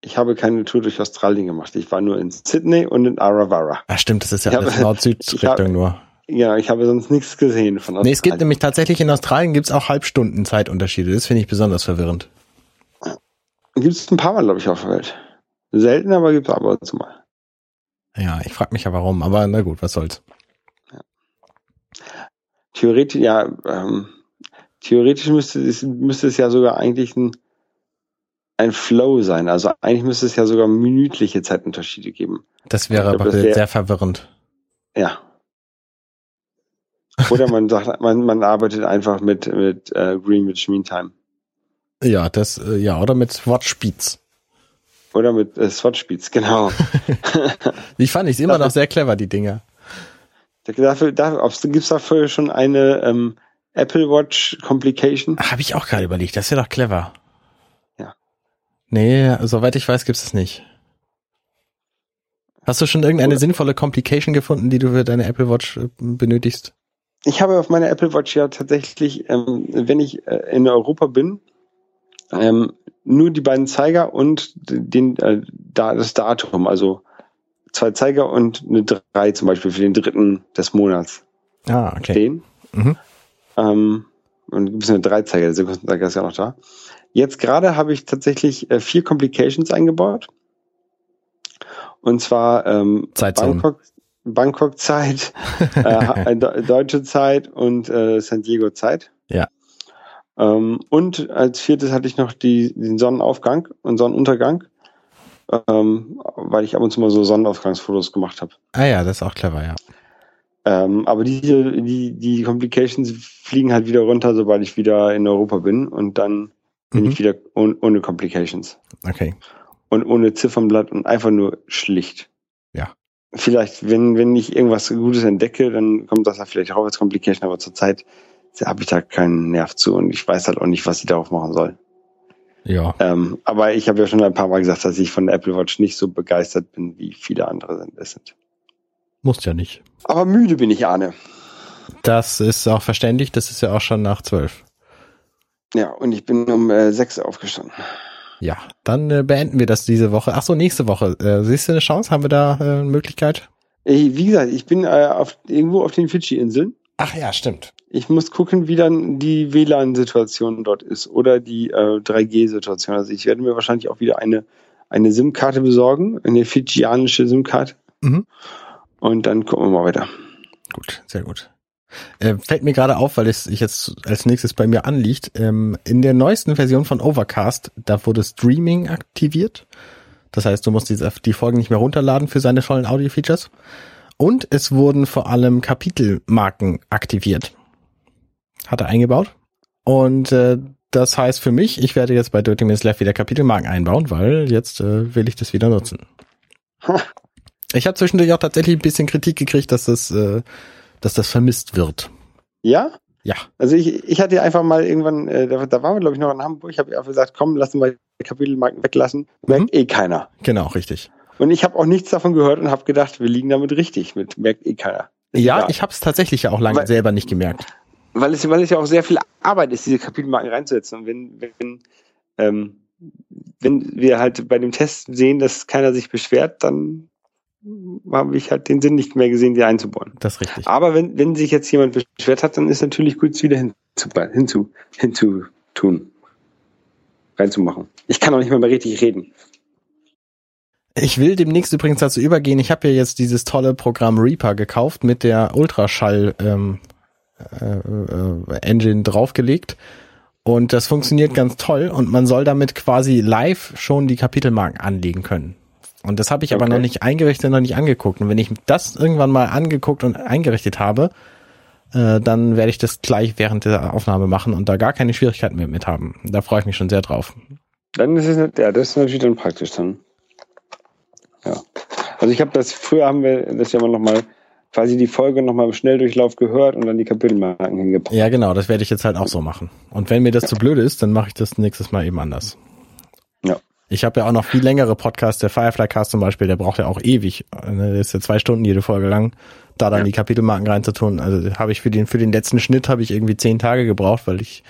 Ich habe keine Tour durch Australien gemacht. Ich war nur in Sydney und in Arawara. Ah, stimmt, das ist ja alles Nord-Süd-Richtung nur. Ja, ich habe sonst nichts gesehen von Nee, es gibt Australien. nämlich tatsächlich in Australien gibt's auch Halbstunden Zeitunterschiede. Das finde ich besonders verwirrend. Gibt es ein paar Mal, glaube ich, auf der Welt. Selten, aber gibt es ab und zu mal. Ja, ich frage mich ja warum, aber na gut, was soll's. Theoretisch, ja, ähm, theoretisch müsste es, müsste es ja sogar eigentlich ein, ein Flow sein. Also eigentlich müsste es ja sogar minütliche Zeitunterschiede geben. Das wäre glaub, aber das sehr, wär- verwirrend. Ja. Oder man sagt, man, man arbeitet einfach mit, mit äh, Greenwich Mean Time. Ja, das, äh, ja, oder mit Watch Speeds. Oder mit äh, Swatch Speeds, genau. Ich fand ich immer Dafür- noch sehr clever, die Dinger. Dafür, dafür, Gibt es dafür schon eine ähm, Apple Watch Complication? Habe ich auch gerade überlegt, das wäre doch clever. Ja. Nee, soweit ich weiß, gibt's es nicht. Hast du schon irgendeine Oder- sinnvolle Complication gefunden, die du für deine Apple Watch äh, benötigst? Ich habe auf meiner Apple Watch ja tatsächlich, ähm, wenn ich äh, in Europa bin, ähm, nur die beiden Zeiger und den, äh, da, das Datum, also zwei Zeiger und eine drei zum Beispiel für den dritten des Monats Ah, okay. stehen. Mhm. Ähm, und gibt es eine Dreizeiger, der Sekundenzeiger ist ja noch da. Jetzt gerade habe ich tatsächlich äh, vier Complications eingebaut. Und zwar ähm. Bangkok, Bangkok Zeit, äh, de- deutsche Zeit und äh, San Diego Zeit. Ja. Ähm, und als viertes hatte ich noch die, den Sonnenaufgang und Sonnenuntergang, ähm, weil ich ab und zu mal so Sonnenaufgangsfotos gemacht habe. Ah ja, das ist auch clever, ja. Ähm, aber diese, die, die Complications fliegen halt wieder runter, sobald ich wieder in Europa bin und dann bin Mhm. ich wieder ohne, ohne Complications. Okay. Und ohne Ziffernblatt und einfach nur schlicht. Ja. Vielleicht, wenn, wenn ich irgendwas Gutes entdecke, dann kommt das da vielleicht auch als Complication, aber zurzeit habe ich da keinen Nerv zu und ich weiß halt auch nicht, was ich darauf machen soll. Ja. Ähm, aber ich habe ja schon ein paar Mal gesagt, dass ich von der Apple Watch nicht so begeistert bin, wie viele andere sind- es sind. Musst ja nicht. Aber müde bin ich, Arne. Das ist auch verständlich, das ist ja auch schon nach zwölf. Ja, und ich bin um äh, sechs aufgestanden. Ja, dann äh, beenden wir das diese Woche. Ach so, nächste Woche. Äh, siehst du eine Chance? Haben wir da äh, eine Möglichkeit? Ey, Wie gesagt, ich bin äh, auf, irgendwo auf den Fidschi-Inseln. Ach ja, stimmt. Ich muss gucken, wie dann die WLAN-Situation dort ist oder die äh, 3G-Situation. Also ich werde mir wahrscheinlich auch wieder eine, eine SIM-Karte besorgen, eine fidschianische SIM-Karte. Mhm. Und dann gucken wir mal weiter. Gut, sehr gut. Äh, fällt mir gerade auf, weil es sich jetzt als nächstes bei mir anliegt. Ähm, in der neuesten Version von Overcast, da wurde Streaming aktiviert. Das heißt, du musst diese, die Folgen nicht mehr runterladen für seine tollen Audio-Features. Und es wurden vor allem Kapitelmarken aktiviert. Hat er eingebaut. Und äh, das heißt für mich, ich werde jetzt bei Dirty Minutes Left wieder Kapitelmarken einbauen, weil jetzt äh, will ich das wieder nutzen. Ich habe zwischendurch auch tatsächlich ein bisschen Kritik gekriegt, dass das, äh, dass das vermisst wird. Ja? Ja. Also ich, ich hatte einfach mal irgendwann, äh, da, da waren wir glaube ich noch in Hamburg, ich habe einfach gesagt, komm, lassen wir Kapitelmarken weglassen. Merkt Mhm. eh keiner. Genau, richtig. Und ich habe auch nichts davon gehört und habe gedacht, wir liegen damit richtig. Mit merkt eh keiner. Ist Ja, egal. ich habe es tatsächlich ja auch lange Weil- selber nicht gemerkt. weil es, weil es ja auch sehr viel Arbeit ist, diese Kapitelmarken reinzusetzen. Und wenn, wenn, ähm, wenn wir halt bei dem Test sehen, dass keiner sich beschwert, dann habe ich halt den Sinn nicht mehr gesehen, die einzubauen. Das ist richtig. Aber wenn, wenn sich jetzt jemand beschwert hat, dann ist natürlich gut, es wieder hinzu, hinzu, hinzutun. Reinzumachen. Ich kann auch nicht mehr, mehr richtig reden. Ich will demnächst übrigens dazu übergehen. Ich habe ja jetzt dieses tolle Programm Reaper gekauft mit der Ultraschall ähm, äh, äh, Engine draufgelegt. Und das funktioniert ganz toll und man soll damit quasi live schon die Kapitelmarken anlegen können. Und das habe ich aber Okay. noch nicht eingerichtet, noch nicht angeguckt. Und wenn ich das irgendwann mal angeguckt und eingerichtet habe, äh, dann werde ich das gleich während der Aufnahme machen und da gar keine Schwierigkeiten mehr mit haben. Da freue ich mich schon sehr drauf. Dann ist es, ja, das ist natürlich dann praktisch dann. Ja. Also ich habe das, früher haben wir das ja immer nochmal, quasi die Folge nochmal im Schnelldurchlauf gehört und dann die Kapitelmarken hingepackt. Ja, genau, das werde ich jetzt halt auch so machen. Und wenn mir das zu blöd ist, dann mache ich das nächstes Mal eben anders. Ja. Ich habe ja auch noch viel längere Podcasts, der Firefly Cast zum Beispiel, der braucht ja auch ewig. Ne, Der ist ja zwei Stunden jede Folge lang, da dann Ja. die Kapitelmarken reinzutun. Also habe ich für den für den letzten Schnitt habe ich irgendwie zehn Tage gebraucht, weil ich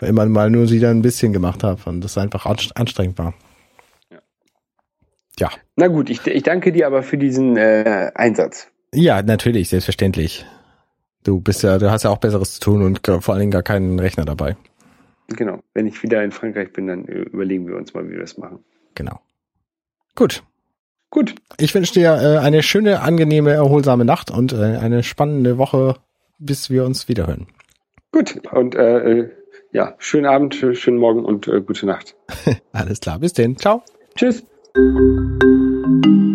immer mal nur wieder ein bisschen gemacht habe und das einfach anst- anstrengend war. Ja. Na gut, ich, ich danke dir aber für diesen äh, Einsatz. Ja, natürlich, selbstverständlich. Du bist ja, du hast ja auch Besseres zu tun und vor allen Dingen gar keinen Rechner dabei. Genau. Wenn ich wieder in Frankreich bin, dann äh, überlegen wir uns mal, wie wir das machen. Genau. Gut. Gut. Ich wünsche dir äh, eine schöne, angenehme, erholsame Nacht und äh, eine spannende Woche, bis wir uns wiederhören. Gut. Und äh, äh, ja, schönen Abend, schö- schönen Morgen und äh, gute Nacht. Alles klar, bis denn. Ciao. Tschüss. Thank you.